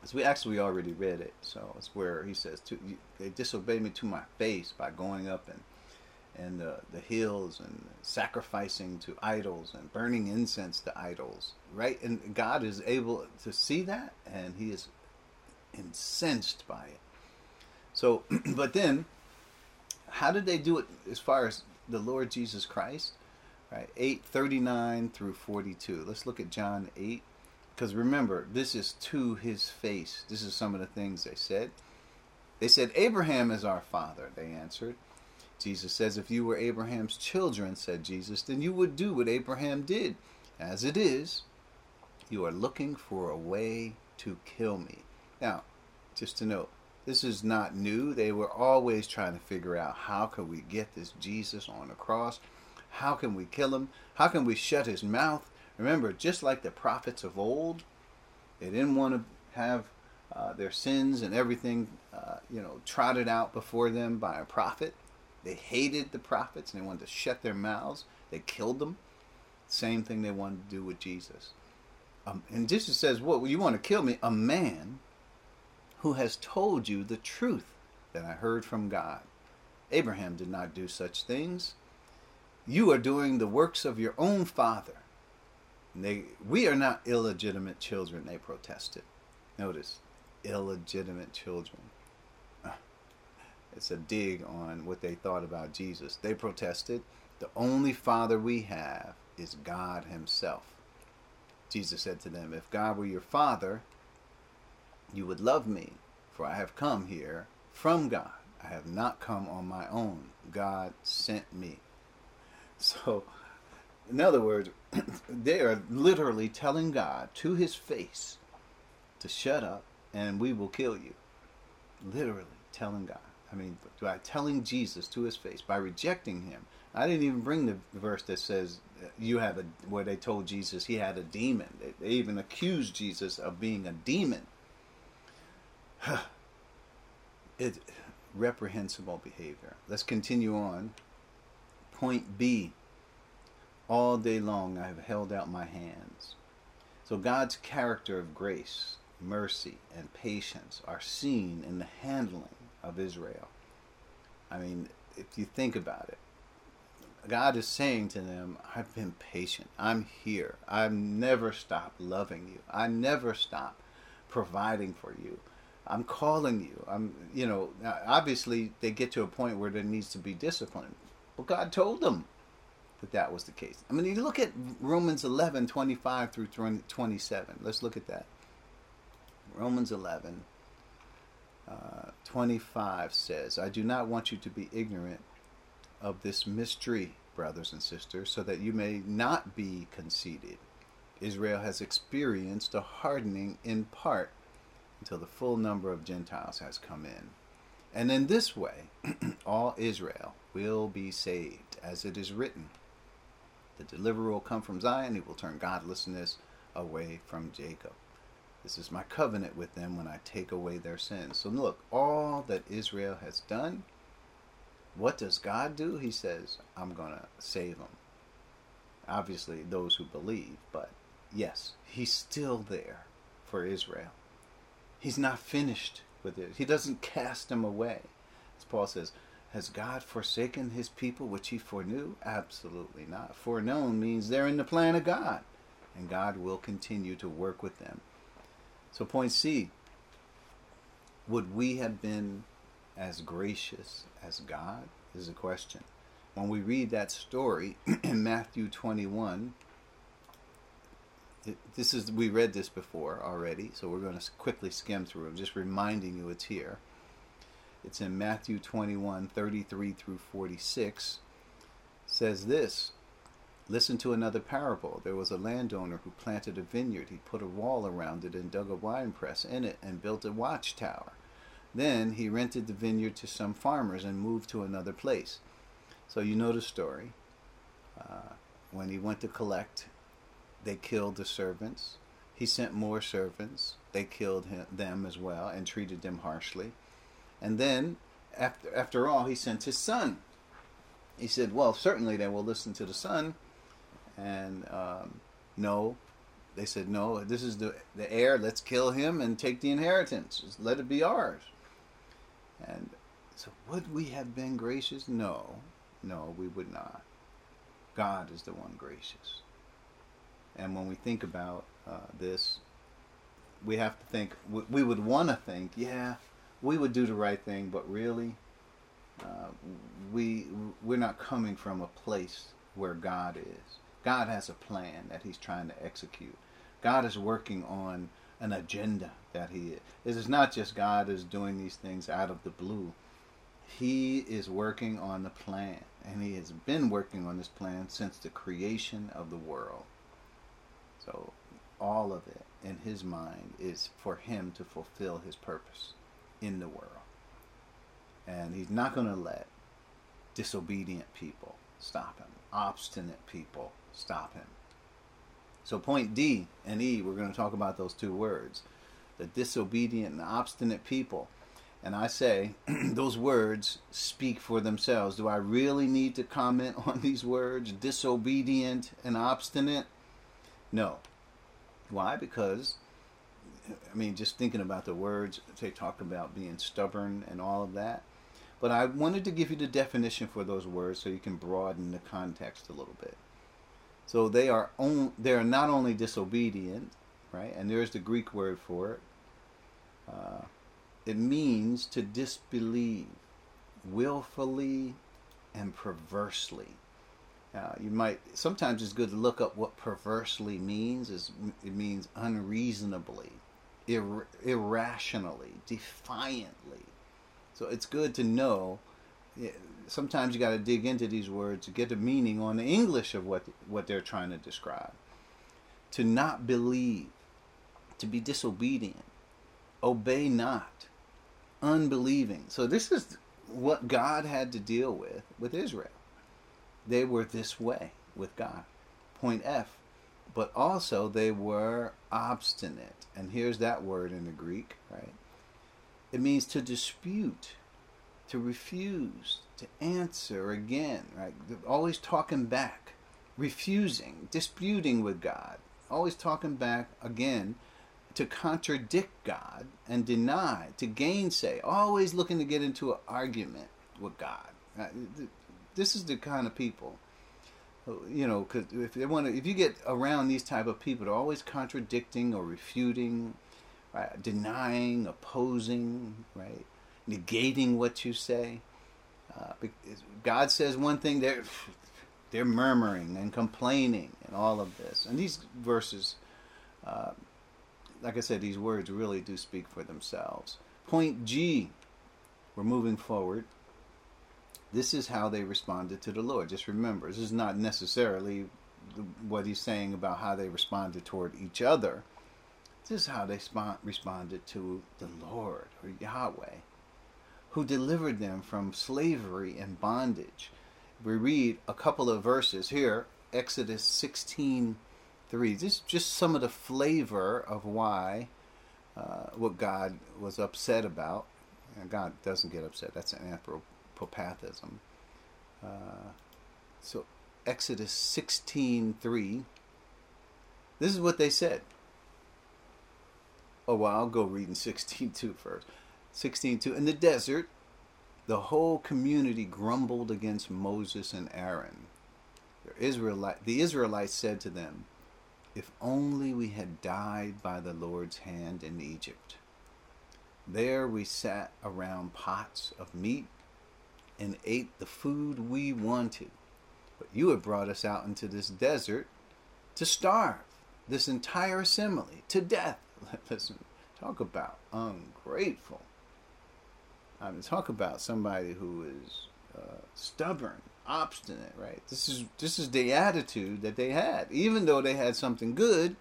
So we actually already read it, so it's where he says, to, "They disobeyed me to my face by going up and and uh, the hills and sacrificing to idols and burning incense to idols." Right, and God is able to see that, and He is incensed by it. So, but then, how did they do it as far as the Lord Jesus Christ? Right, eight thirty nine through forty two. Let's look at John eight because remember, this is to his face. This is some of the things they said. They said, Abraham is our father, they answered. Jesus says, If you were Abraham's children, said Jesus, then you would do what Abraham did. As it is, you are looking for a way to kill me. Now, just to note, this is not new. They were always trying to figure out how can we get this Jesus on the cross? How can we kill him? How can we shut his mouth? Remember, just like the prophets of old, they didn't want to have uh, their sins and everything, uh, you know, trotted out before them by a prophet. They hated the prophets and they wanted to shut their mouths. They killed them. Same thing they wanted to do with Jesus. Um, and Jesus says, "What well, you want to kill me? A man who has told you the truth that I heard from God. Abraham did not do such things. You are doing the works of your own father." They, we are not illegitimate children, they protested. Notice, illegitimate children. It's a dig on what they thought about Jesus. They protested, the only father we have is God Himself. Jesus said to them, If God were your father, you would love me, for I have come here from God. I have not come on my own. God sent me. So, in other words, they are literally telling God to his face to shut up and we will kill you. Literally telling God. I mean, by telling Jesus to his face, by rejecting him. I didn't even bring the verse that says you have a where they told Jesus he had a demon. They, they even accused Jesus of being a demon. it reprehensible behavior. Let's continue on. Point B. All day long I have held out my hands. So God's character of grace, mercy, and patience are seen in the handling of Israel. I mean, if you think about it, God is saying to them, I've been patient. I'm here. I've never stopped loving you. I never stop providing for you. I'm calling you. I'm, you know, obviously they get to a point where there needs to be discipline. But God told them that that was the case. I mean, you look at Romans 11, 25 through 27. Let's look at that. Romans 11, uh, 25 says, I do not want you to be ignorant of this mystery, brothers and sisters, so that you may not be conceited. Israel has experienced a hardening in part until the full number of Gentiles has come in. And in this way, all Israel will be saved, as it is written. The deliverer will come from Zion, he will turn godlessness away from Jacob. This is my covenant with them when I take away their sins. So look, all that Israel has done, what does God do? He says, I'm going to save them. Obviously, those who believe, but yes, he's still there for Israel. He's not finished with it. He doesn't cast them away. As Paul says, has God forsaken his people which he foreknew? Absolutely not. Foreknown means they're in the plan of God, and God will continue to work with them. So, point C would we have been as gracious as God? Is the question. When we read that story in Matthew 21, this is we read this before already, so we're going to quickly skim through it. Just reminding you it's here. It's in Matthew 21, 33 through 46. Says this Listen to another parable. There was a landowner who planted a vineyard. He put a wall around it and dug a wine press in it and built a watchtower. Then he rented the vineyard to some farmers and moved to another place. So you know the story. Uh, when he went to collect, they killed the servants. He sent more servants. They killed him, them as well and treated them harshly. And then, after, after all, he sent his son. He said, Well, certainly they will listen to the son and um, no, they said, no, this is the, the heir. Let's kill him and take the inheritance. Just let it be ours. And so, would we have been gracious? No, no, we would not. God is the one gracious. And when we think about uh, this, we have to think, we would want to think, yeah, we would do the right thing, but really, uh, we, we're not coming from a place where God is. God has a plan that He's trying to execute. God is working on an agenda that He is. It is not just God is doing these things out of the blue. He is working on the plan, and He has been working on this plan since the creation of the world. So, all of it in His mind is for Him to fulfill His purpose in the world. And He's not going to let disobedient people stop Him, obstinate people stop him. So, point D and E, we're going to talk about those two words the disobedient and obstinate people. And I say, those words speak for themselves. Do I really need to comment on these words, disobedient and obstinate? No. Why? Because, I mean, just thinking about the words, they talk about being stubborn and all of that. But I wanted to give you the definition for those words so you can broaden the context a little bit. So they are on, they are not only disobedient, right? And there's the Greek word for it. Uh, it means to disbelieve willfully and perversely. Uh, you might sometimes it's good to look up what perversely means. Is it means unreasonably, ir- irrationally, defiantly. So it's good to know sometimes you got to dig into these words to get the meaning on the English of what what they're trying to describe. To not believe, to be disobedient, obey not, unbelieving. So this is what God had to deal with with Israel. They were this way with God. Point F. But also they were obstinate. And here's that word in the Greek, right? It means to dispute, to refuse, to answer again, right? Always talking back, refusing, disputing with God, always talking back again to contradict God and deny, to gainsay, always looking to get into an argument with God. Uh, this is the kind of people, uh, you know, because if they want to, if you get around these type of people, they're always contradicting or refuting, right? denying, opposing, right, negating what you say. Uh, God says one thing, they're they're murmuring and complaining and all of this. And these verses. Uh, like I said, these words really do speak for themselves. Point G, we're moving forward. This is how they responded to the Lord. Just remember, this is not necessarily what he's saying about how they responded toward each other. This is how they responded to the Lord or Yahweh, who delivered them from slavery and bondage. We read a couple of verses here, Exodus 16 three. Just just some of the flavor of why uh, what God was upset about. And God doesn't get upset. That's an anthropopathism. Uh, so Exodus sixteen three. This is what they said. Oh well, I'll go reading 16.2 first. 16.2. In the desert, the whole community grumbled against Moses and Aaron. The, Israelite, the Israelites said to them, if only we had died by the Lord's hand in Egypt. There we sat around pots of meat and ate the food we wanted. But you have brought us out into this desert to starve this entire assembly to death. Listen, talk about ungrateful. I mean, talk about somebody who is uh, stubborn obstinate, right? This is this is the attitude that they had. Even though they had something good,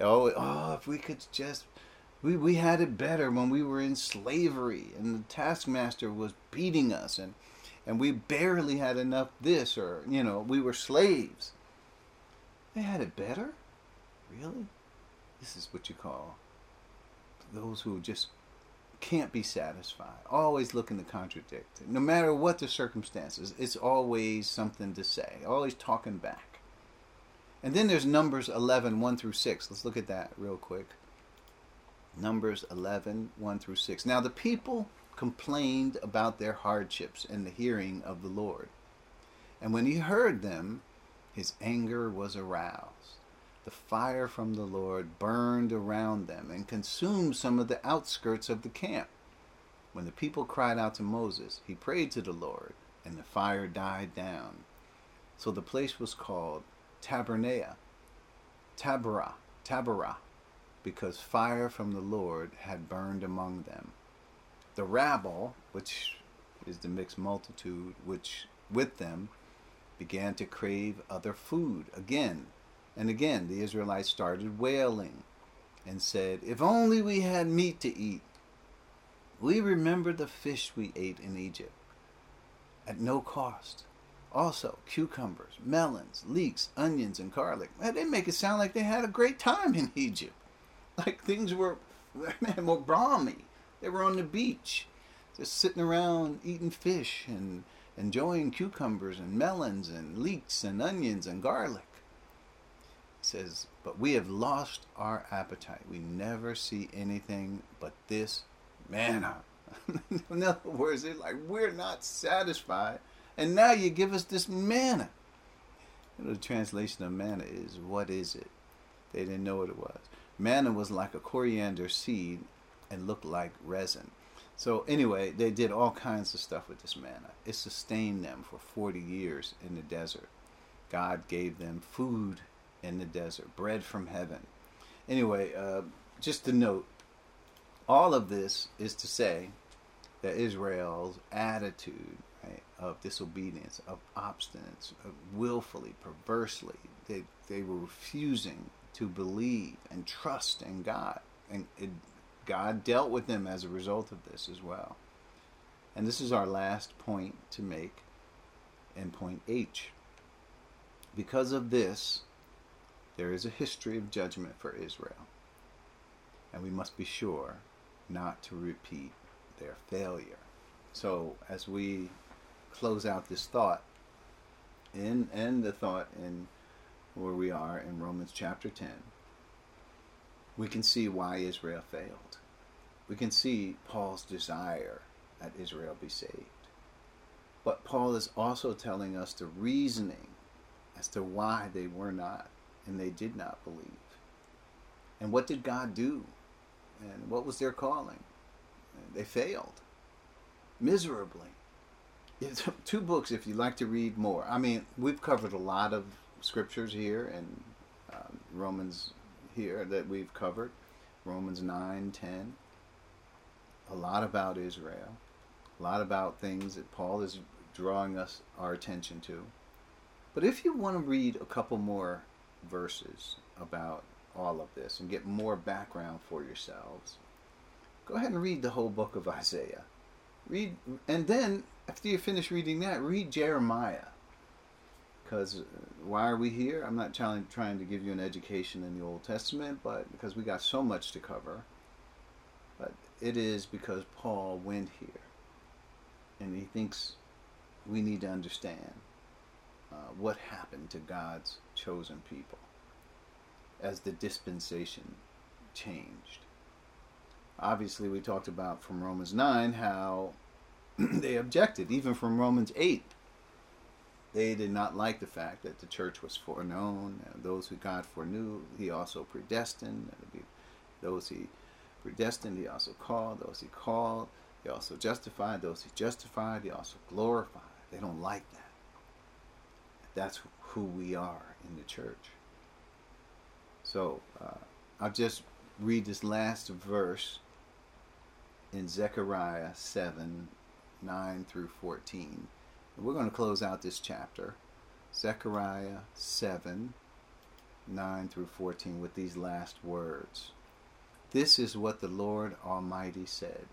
always, oh, if we could just we, we had it better when we were in slavery and the taskmaster was beating us and and we barely had enough this or you know, we were slaves. They had it better? Really? This is what you call those who just can't be satisfied, always looking to contradict. No matter what the circumstances, it's always something to say, always talking back. And then there's Numbers 11, 1 through 6. Let's look at that real quick. Numbers 11, 1 through 6. Now the people complained about their hardships in the hearing of the Lord. And when he heard them, his anger was aroused the fire from the Lord burned around them and consumed some of the outskirts of the camp. When the people cried out to Moses, he prayed to the Lord, and the fire died down. So the place was called Tabernae, Taberah, Taberah, because fire from the Lord had burned among them. The rabble, which is the mixed multitude, which with them began to crave other food. Again, and again, the Israelites started wailing and said, If only we had meat to eat. We remember the fish we ate in Egypt at no cost. Also, cucumbers, melons, leeks, onions, and garlic. Man, they make it sound like they had a great time in Egypt. Like things were, man, more balmy. They were on the beach, just sitting around eating fish and enjoying cucumbers and melons and leeks and onions and garlic says, But we have lost our appetite. We never see anything but this manna. In other words, it's like we're not satisfied. And now you give us this manna. You know, the translation of manna is, What is it? They didn't know what it was. Manna was like a coriander seed and looked like resin. So, anyway, they did all kinds of stuff with this manna. It sustained them for 40 years in the desert. God gave them food in the desert, bread from heaven. Anyway, uh, just to note, all of this is to say that Israel's attitude right, of disobedience, of obstinance, of willfully, perversely, they, they were refusing to believe and trust in God. And it, God dealt with them as a result of this as well. And this is our last point to make in point H. Because of this, there is a history of judgment for Israel. And we must be sure not to repeat their failure. So, as we close out this thought, in and the thought in where we are in Romans chapter 10, we can see why Israel failed. We can see Paul's desire that Israel be saved. But Paul is also telling us the reasoning as to why they were not and they did not believe. And what did God do? And what was their calling? They failed miserably. Two books if you'd like to read more. I mean, we've covered a lot of scriptures here and um, Romans here that we've covered. Romans 9, 10. A lot about Israel. A lot about things that Paul is drawing us our attention to. But if you want to read a couple more verses about all of this and get more background for yourselves, go ahead and read the whole book of Isaiah. Read, and then after you finish reading that, read Jeremiah. Because uh, why are we here? I'm not trying, trying to give you an education in the Old Testament, but because we got so much to cover. But it is because Paul went here. And he thinks we need to understand uh, what happened to God's chosen people as the dispensation changed. Obviously, we talked about from Romans 9 how they objected, even from Romans 8. They did not like the fact that the church was foreknown. Those who God foreknew, he also predestined. Those he predestined, he also called. Those he called, he also justified. Those he justified, he also glorified. They don't like that. That's who we are in the church. So uh, I'll just read this last verse in Zechariah 7 9 through 14. We're going to close out this chapter, Zechariah 7 9 through 14, with these last words. This is what the Lord Almighty said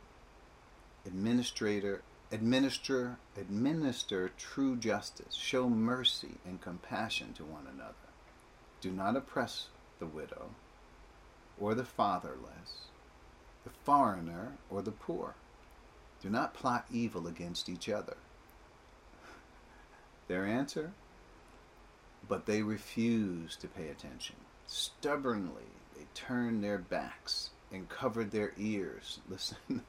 Administrator, administer, administer true justice, show mercy and compassion to one another. Do not oppress the widow, or the fatherless, the foreigner, or the poor. Do not plot evil against each other. Their answer? But they refused to pay attention. Stubbornly, they turned their backs and covered their ears. Listen,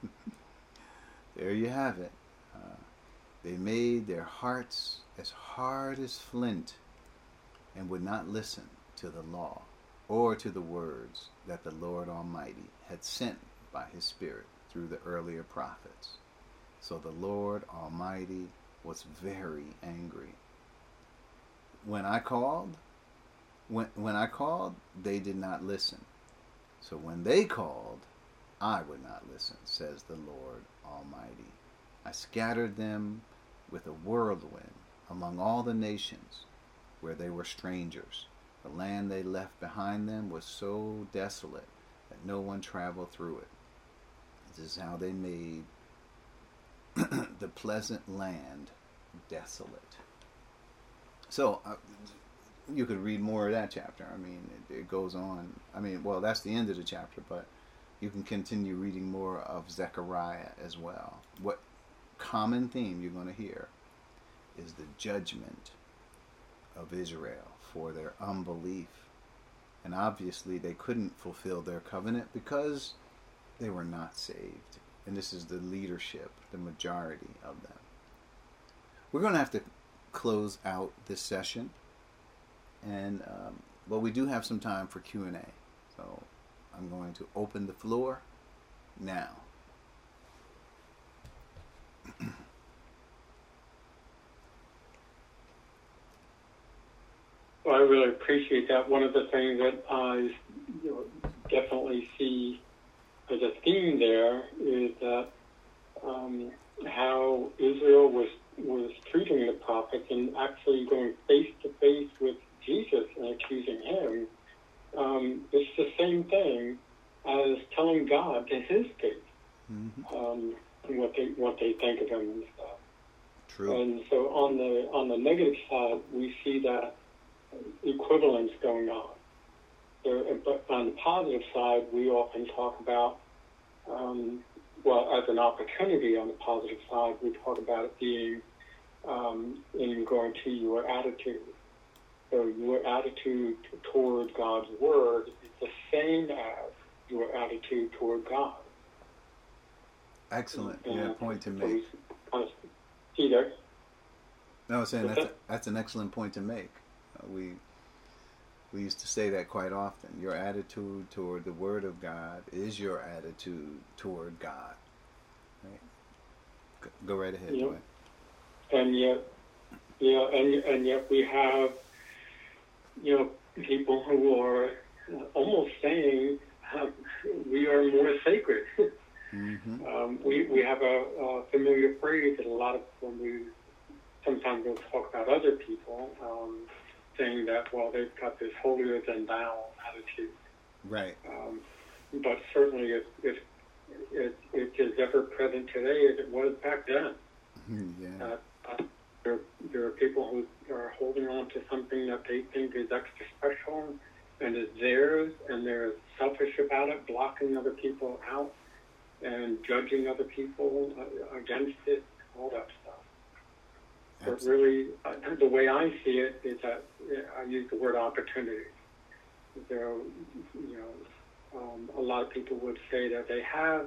there you have it. They made their hearts as hard as flint and would not listen to the law or to the words that the Lord Almighty had sent by his Spirit through the earlier prophets. So the Lord Almighty was very angry. When I called, when, when I called, they did not listen. So when they called, I would not listen, says the Lord Almighty. I scattered them with a whirlwind among all the nations where they were strangers. The land they left behind them was so desolate that no one traveled through it. This is how they made the pleasant land desolate. So uh, you could read more of that chapter. I mean, it, it, goes on. I mean, well, that's the end of the chapter, but you can continue reading more of Zechariah as well. What common theme you're going to hear is the judgment of Israel for their unbelief. And obviously, they couldn't fulfill their covenant because they were not saved and this is the leadership, the majority of them. We're going to have to close out this session, and um, but we do have some time for Q and A. So I'm going to open the floor now. Well, I really appreciate that. One of the things that I you know, definitely see as a theme there is that um, how Israel was was treating the prophets and actually going face to face with Jesus and accusing him. Um, it's the same thing as telling God to his face mm-hmm. um, what they what they think of him. And stuff. True. And so on the on the negative side, we see that equivalence going on. There, but on the positive side, we often talk about, um, well, as an opportunity on the positive side, we talk about it being um, in regard to your attitude. So your attitude toward God's Word is the same as your attitude toward God. Excellent. Yeah, point to make. we kind of see there. No, I was saying that's a, that's an excellent point to make. Uh, we we used to say that quite often. Your attitude toward the Word of God is your attitude toward God. Right? Go, go right ahead. Yeah. Joy. and yet, know, and and yet we have, you know, people who are almost saying uh, we are more sacred. Mm-hmm. um, we we have a, a familiar phrase that a lot of when we sometimes we'll talk about other people, um, saying that well they've got this holier than thou attitude. Right. Um, but certainly, it, it, it, it is ever present today as it was back then. Mhm, Yeah. Uh, uh, there, there are people who are holding on to something that they think is extra special and is theirs, and they're selfish about it, blocking other people out and judging other people uh, against it, all that stuff. But really, uh, the way I see it is that I use the word opportunity. There, are, you know, um, a lot of people would say that they have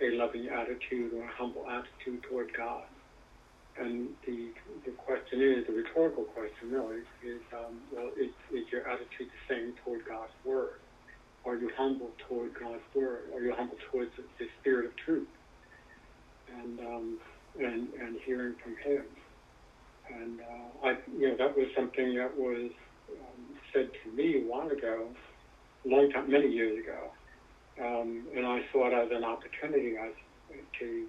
a loving attitude or a humble attitude toward God. And the, the question is, the rhetorical question really, is, um, well, is, is your attitude the same toward God's Word? Are you humble toward God's Word? Are you humble towards the, the Spirit of truth? And, um, and, and hearing from Him. And uh, I, you know, that was something that was um, said to me a while ago, long time, many years ago. Um, and I saw it as an opportunity as to,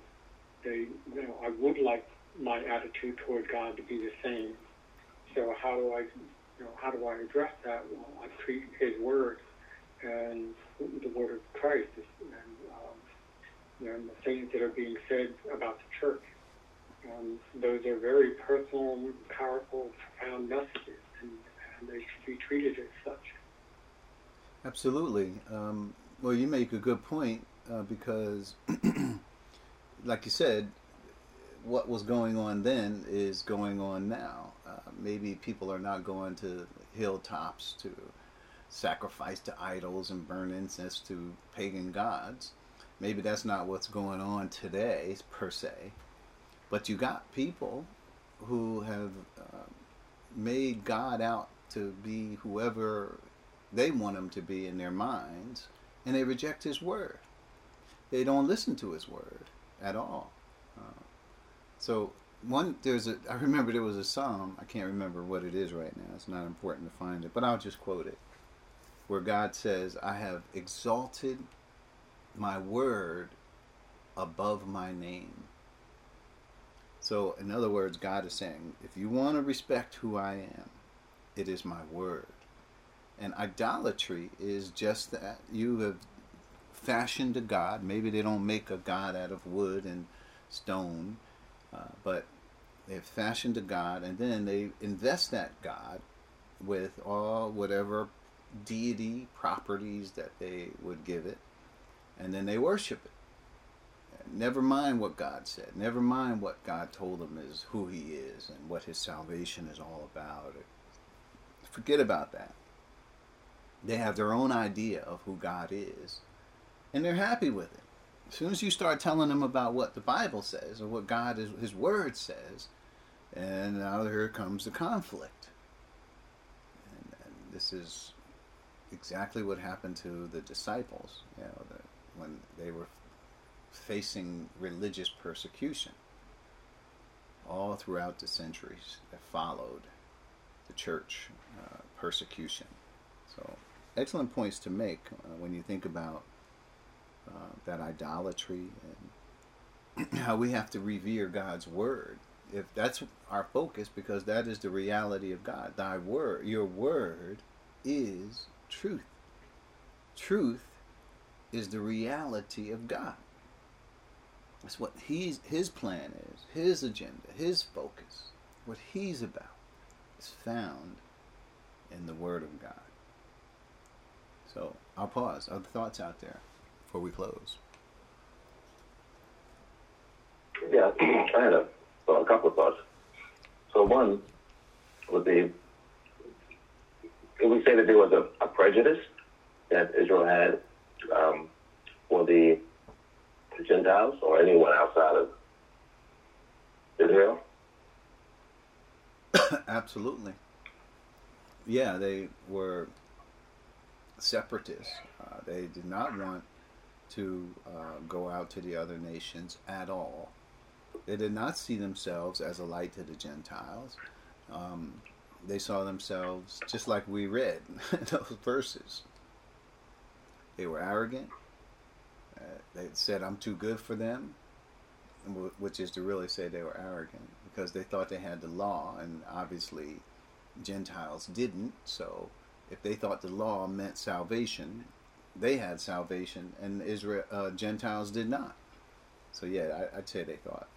they, you know, I would like my attitude toward God to be the same. So how do I, you know, how do I address that? Well, I treat His Word and the Word of Christ and, um, and the things that are being said about the church. Um, those are very personal, powerful, profound messages, and, and they should be treated as such. Absolutely. Um, well, you make a good point uh, because, like you said, what was going on then is going on now. Uh, maybe people are not going to hilltops to sacrifice to idols and burn incense to pagan gods. Maybe that's not what's going on today, per se. But you got people who have uh, made God out to be whoever they want him to be in their minds, and they reject his word. They don't listen to his word at all. Uh, so one, there's a. I remember there was a psalm. I can't remember what it is right now. It's not important to find it, but I'll just quote it, where God says, "I have exalted my word above my name." So, in other words, God is saying, if you want to respect who I am, it is my word. And idolatry is just that. You have fashioned a God. Maybe they don't make a God out of wood and stone, uh, but they've fashioned a God, and then they invest that God with all whatever deity properties that they would give it, and then they worship it. Never mind what God said. Never mind what God told them is who He is and what His salvation is all about. Forget about that. They have their own idea of who God is, and they're happy with it. As soon as you start telling them about what the Bible says or what God is, His Word says, and now here comes the conflict. And, and this is exactly what happened to the disciples. You know, the, when they were facing religious persecution all throughout the centuries that followed the church uh, persecution. So, excellent points to make uh, when you think about uh, that idolatry and how we have to revere God's word. If that's our focus, because that is the reality of God. Thy word, your word, is truth. Truth is the reality of God. That's what he's, his plan is, his agenda, his focus. what he's about is found in the Word of God. So I'll pause. Other thoughts out there before we close? Yeah, I had a, well, a couple of thoughts. So one would be, can we say that there was a, a prejudice that Israel had um, for the, the Gentiles or anyone outside of Israel? Absolutely. Yeah, they were separatists. Uh, they did not want to uh, go out to the other nations at all. They did not see themselves as a light to the Gentiles. Um, they saw themselves just like we read those verses. They were arrogant. Uh, they said, I'm too good for them, which is to really say they were arrogant because they thought they had the law, and obviously Gentiles didn't. So if they thought the law meant salvation, they had salvation, and Israel uh, Gentiles did not. So yeah, I, would say they thought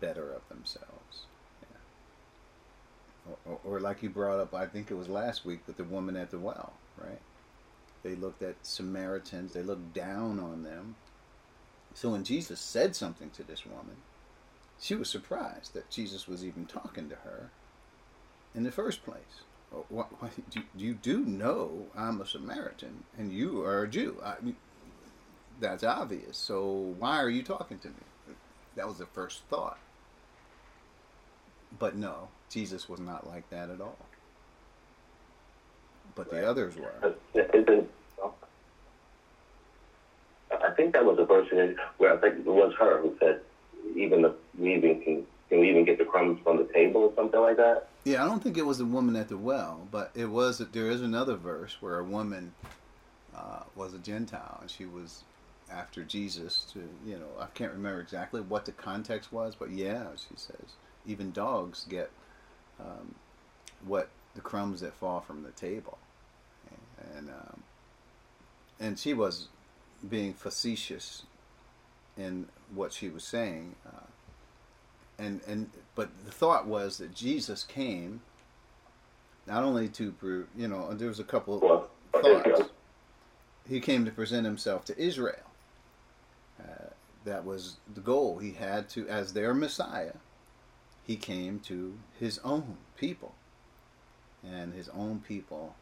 better of themselves. Or, or, like you brought up, I think it was last week with the woman at the well, right? They looked at Samaritans, they looked down on them. So when Jesus said something to this woman, she was surprised that Jesus was even talking to her in the first place. Oh, what, you, you do know I'm a Samaritan and you are a Jew. I that's obvious. So why are you talking to me? That was the first thought. But no, Jesus was not like that at all. But the others were. I think that was a verse where I think it was her who said, "Even the we even can can we even get the crumbs from the table or something like that." Yeah, I don't think it was the woman at the well, but it was. There is another verse where a woman uh, was a Gentile and she was after Jesus to, you know, I can't remember exactly what the context was, but yeah, she says, even dogs get um, what the crumbs that fall from the table, and um, and she was being facetious in what she was saying, uh, and and but the thought was that Jesus came not only to prove, you know there was a couple well, thoughts. He came to present himself to Israel uh, that was the goal. He had to, as their Messiah, he came to his own people. And his own people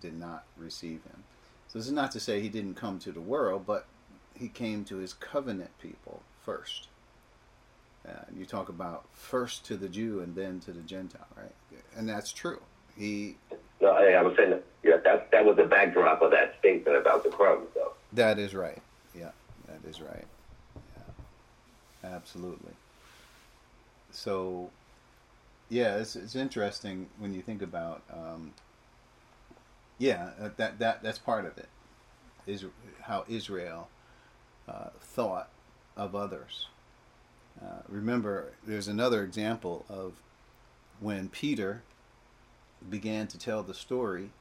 did not receive him. So this is not to say he didn't come to the world, but he came to his covenant people first. Uh, you talk about first to the Jew and then to the Gentile, right? And that's true. He. No, I, I was saying that, yeah, that that was the backdrop of that statement about the crumbs, though. That is right. Yeah. That is right. Yeah. Absolutely. So, yeah, it's it's interesting when you think about, um, yeah, uh, that that that's part of it. Is how Israel uh, thought of others. Uh, remember, there's another example of when Peter began to tell the story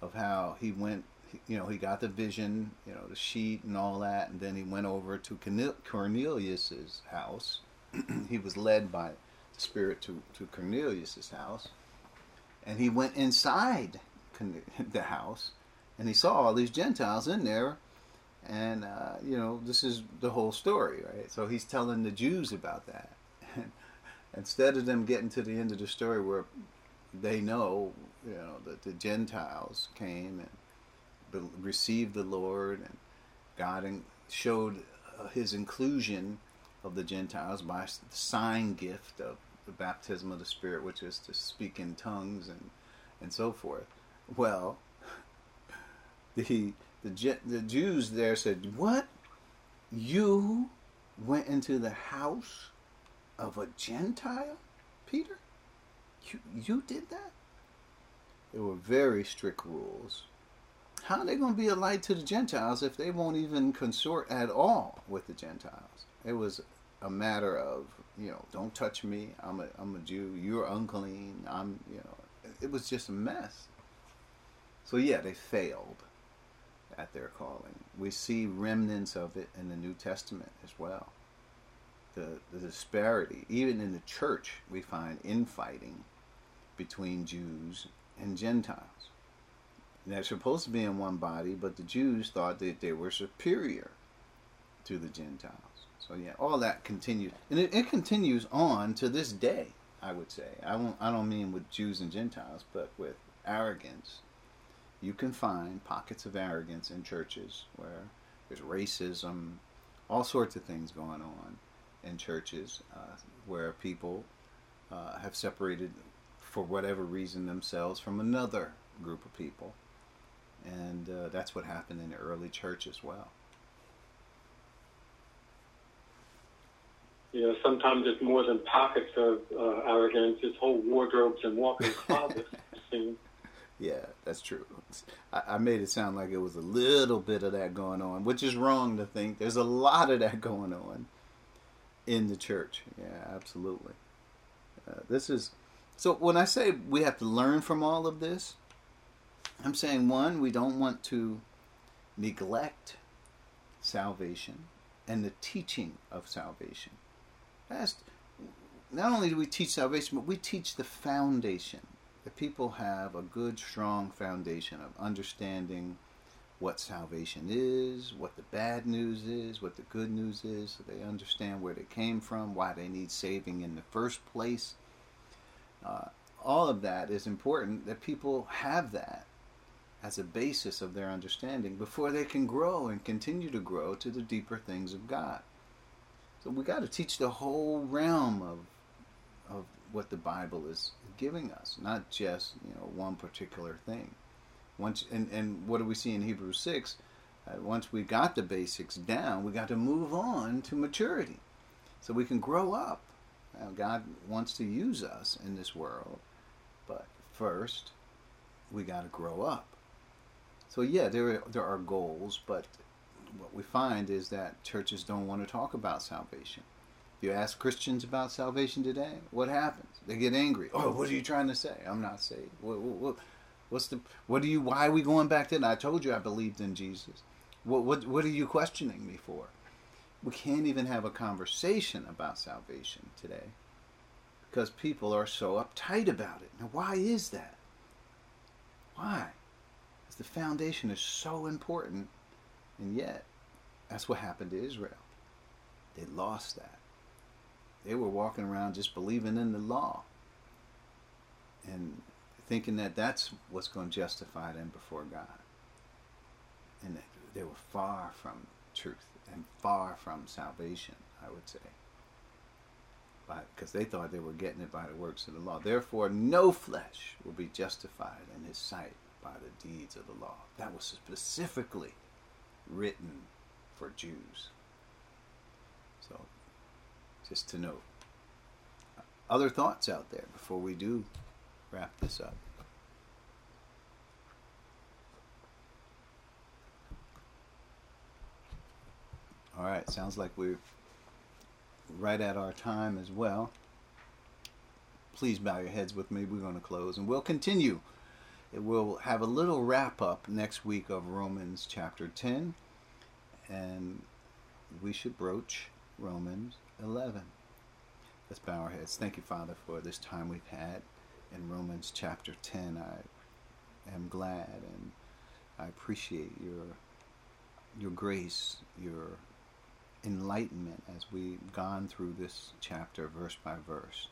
of how he went you know, he got the vision, you know, the sheet and all that, and then he went over to Cornelius's house. he was led by Spirit to, to Cornelius's house, and he went inside the house, and he saw all these Gentiles in there, and uh, you know, this is the whole story, right? So he's telling the Jews about that. Instead of them getting to the end of the story where they know, you know, that the Gentiles came and received the Lord, and God showed uh, His inclusion of the Gentiles by the sign gift of the baptism of the Spirit, which is to speak in tongues and and so forth. Well, the the the Jews there said, "What? You went into the house of a Gentile, Peter? You you did that?" There were very strict rules how are they going to be a light to the Gentiles if they won't even consort at all with the Gentiles? It was a matter of, you know, don't touch me. I'm a, I'm a Jew. You're unclean. I'm, you know, it was just a mess. So, yeah, they failed at their calling. We see remnants of it in the New Testament as well. the, the disparity. Even in the church, we find infighting between Jews and Gentiles. And they're supposed to be in one body, but the Jews thought that they were superior to the Gentiles. So yeah, all that continues, and it, it continues on to this day. I would say I won't. I don't mean with Jews and Gentiles, but with arrogance. You can find pockets of arrogance in churches where there's racism, all sorts of things going on in churches uh, where people uh, have separated for whatever reason themselves from another group of people. And uh, that's what happened in the early church as well. You know, sometimes it's more than pockets of uh, arrogance. It's whole wardrobes and walk-in closets. yeah, that's true. I, I, made it sound like it was a little bit of that going on, which is wrong to think. There's a lot of that going on in the church. Yeah, absolutely. Uh, this is so. When I say we have to learn from all of this, I'm saying one, we don't want to neglect salvation and the teaching of salvation. That's not only do we teach salvation, but we teach the foundation. That people have a good, strong foundation of understanding what salvation is, what the bad news is, what the good news is, so they understand where they came from, why they need saving in the first place. Uh, all of that is important that people have that as a basis of their understanding before they can grow and continue to grow to the deeper things of God. So we got to teach the whole realm of of what the Bible is giving us, not just you know one particular thing. Once and and what do we see in Hebrews six? Uh, once we got the basics down, we got to move on to maturity, so we can grow up. Now, God wants to use us in this world, but first we got to grow up. So yeah, there there are goals, but what we find is that churches don't want to talk about salvation. If you ask Christians about salvation today, what happens? They get angry. Oh, what are you trying to say? I'm not saved. What, what, what's the? What are you? Why are we going back then? I told you I believed in Jesus. What what what are you questioning me for? We can't even have a conversation about salvation today because people are so uptight about it. Now, why is that? Why? Because the foundation is so important and yet, that's what happened to Israel. They lost that. They were walking around just believing in the law and thinking that that's what's going to justify them before God. And they were far from truth and far from salvation, I would say. Because they thought they were getting it by the works of the law. Therefore, no flesh will be justified in his sight by the deeds of the law. That was specifically written for Jews. So, just to note. Other thoughts out there before we do wrap this up? All right, sounds like we're right at our time as well. Please bow your heads with me. We're going to close and we'll continue We'll have a little wrap up next week of Romans chapter 10, and we should broach Romans 11. Let's bow our heads. Thank you, Father, for this time we've had in Romans chapter 10. I am glad and I appreciate your your grace, your enlightenment as we've gone through this chapter verse by verse.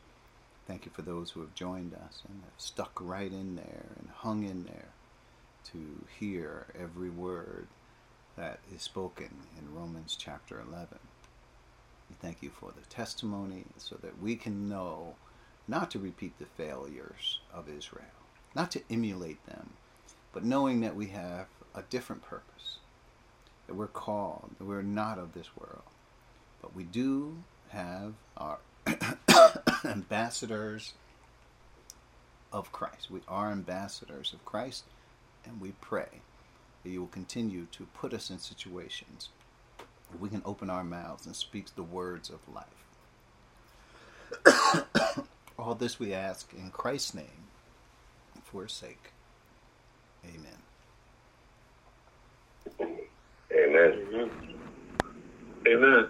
Thank you for those who have joined us and have stuck right in there and hung in there to hear every word that is spoken in Romans chapter 11. We thank you for the testimony so that we can know not to repeat the failures of Israel, not to emulate them, but knowing that we have a different purpose, that we're called, that we're not of this world, but we do have our ambassadors of Christ. We are ambassadors of Christ, and we pray that you will continue to put us in situations where we can open our mouths and speak the words of life. All this we ask in Christ's name for his sake. Amen. Amen. Amen. Amen.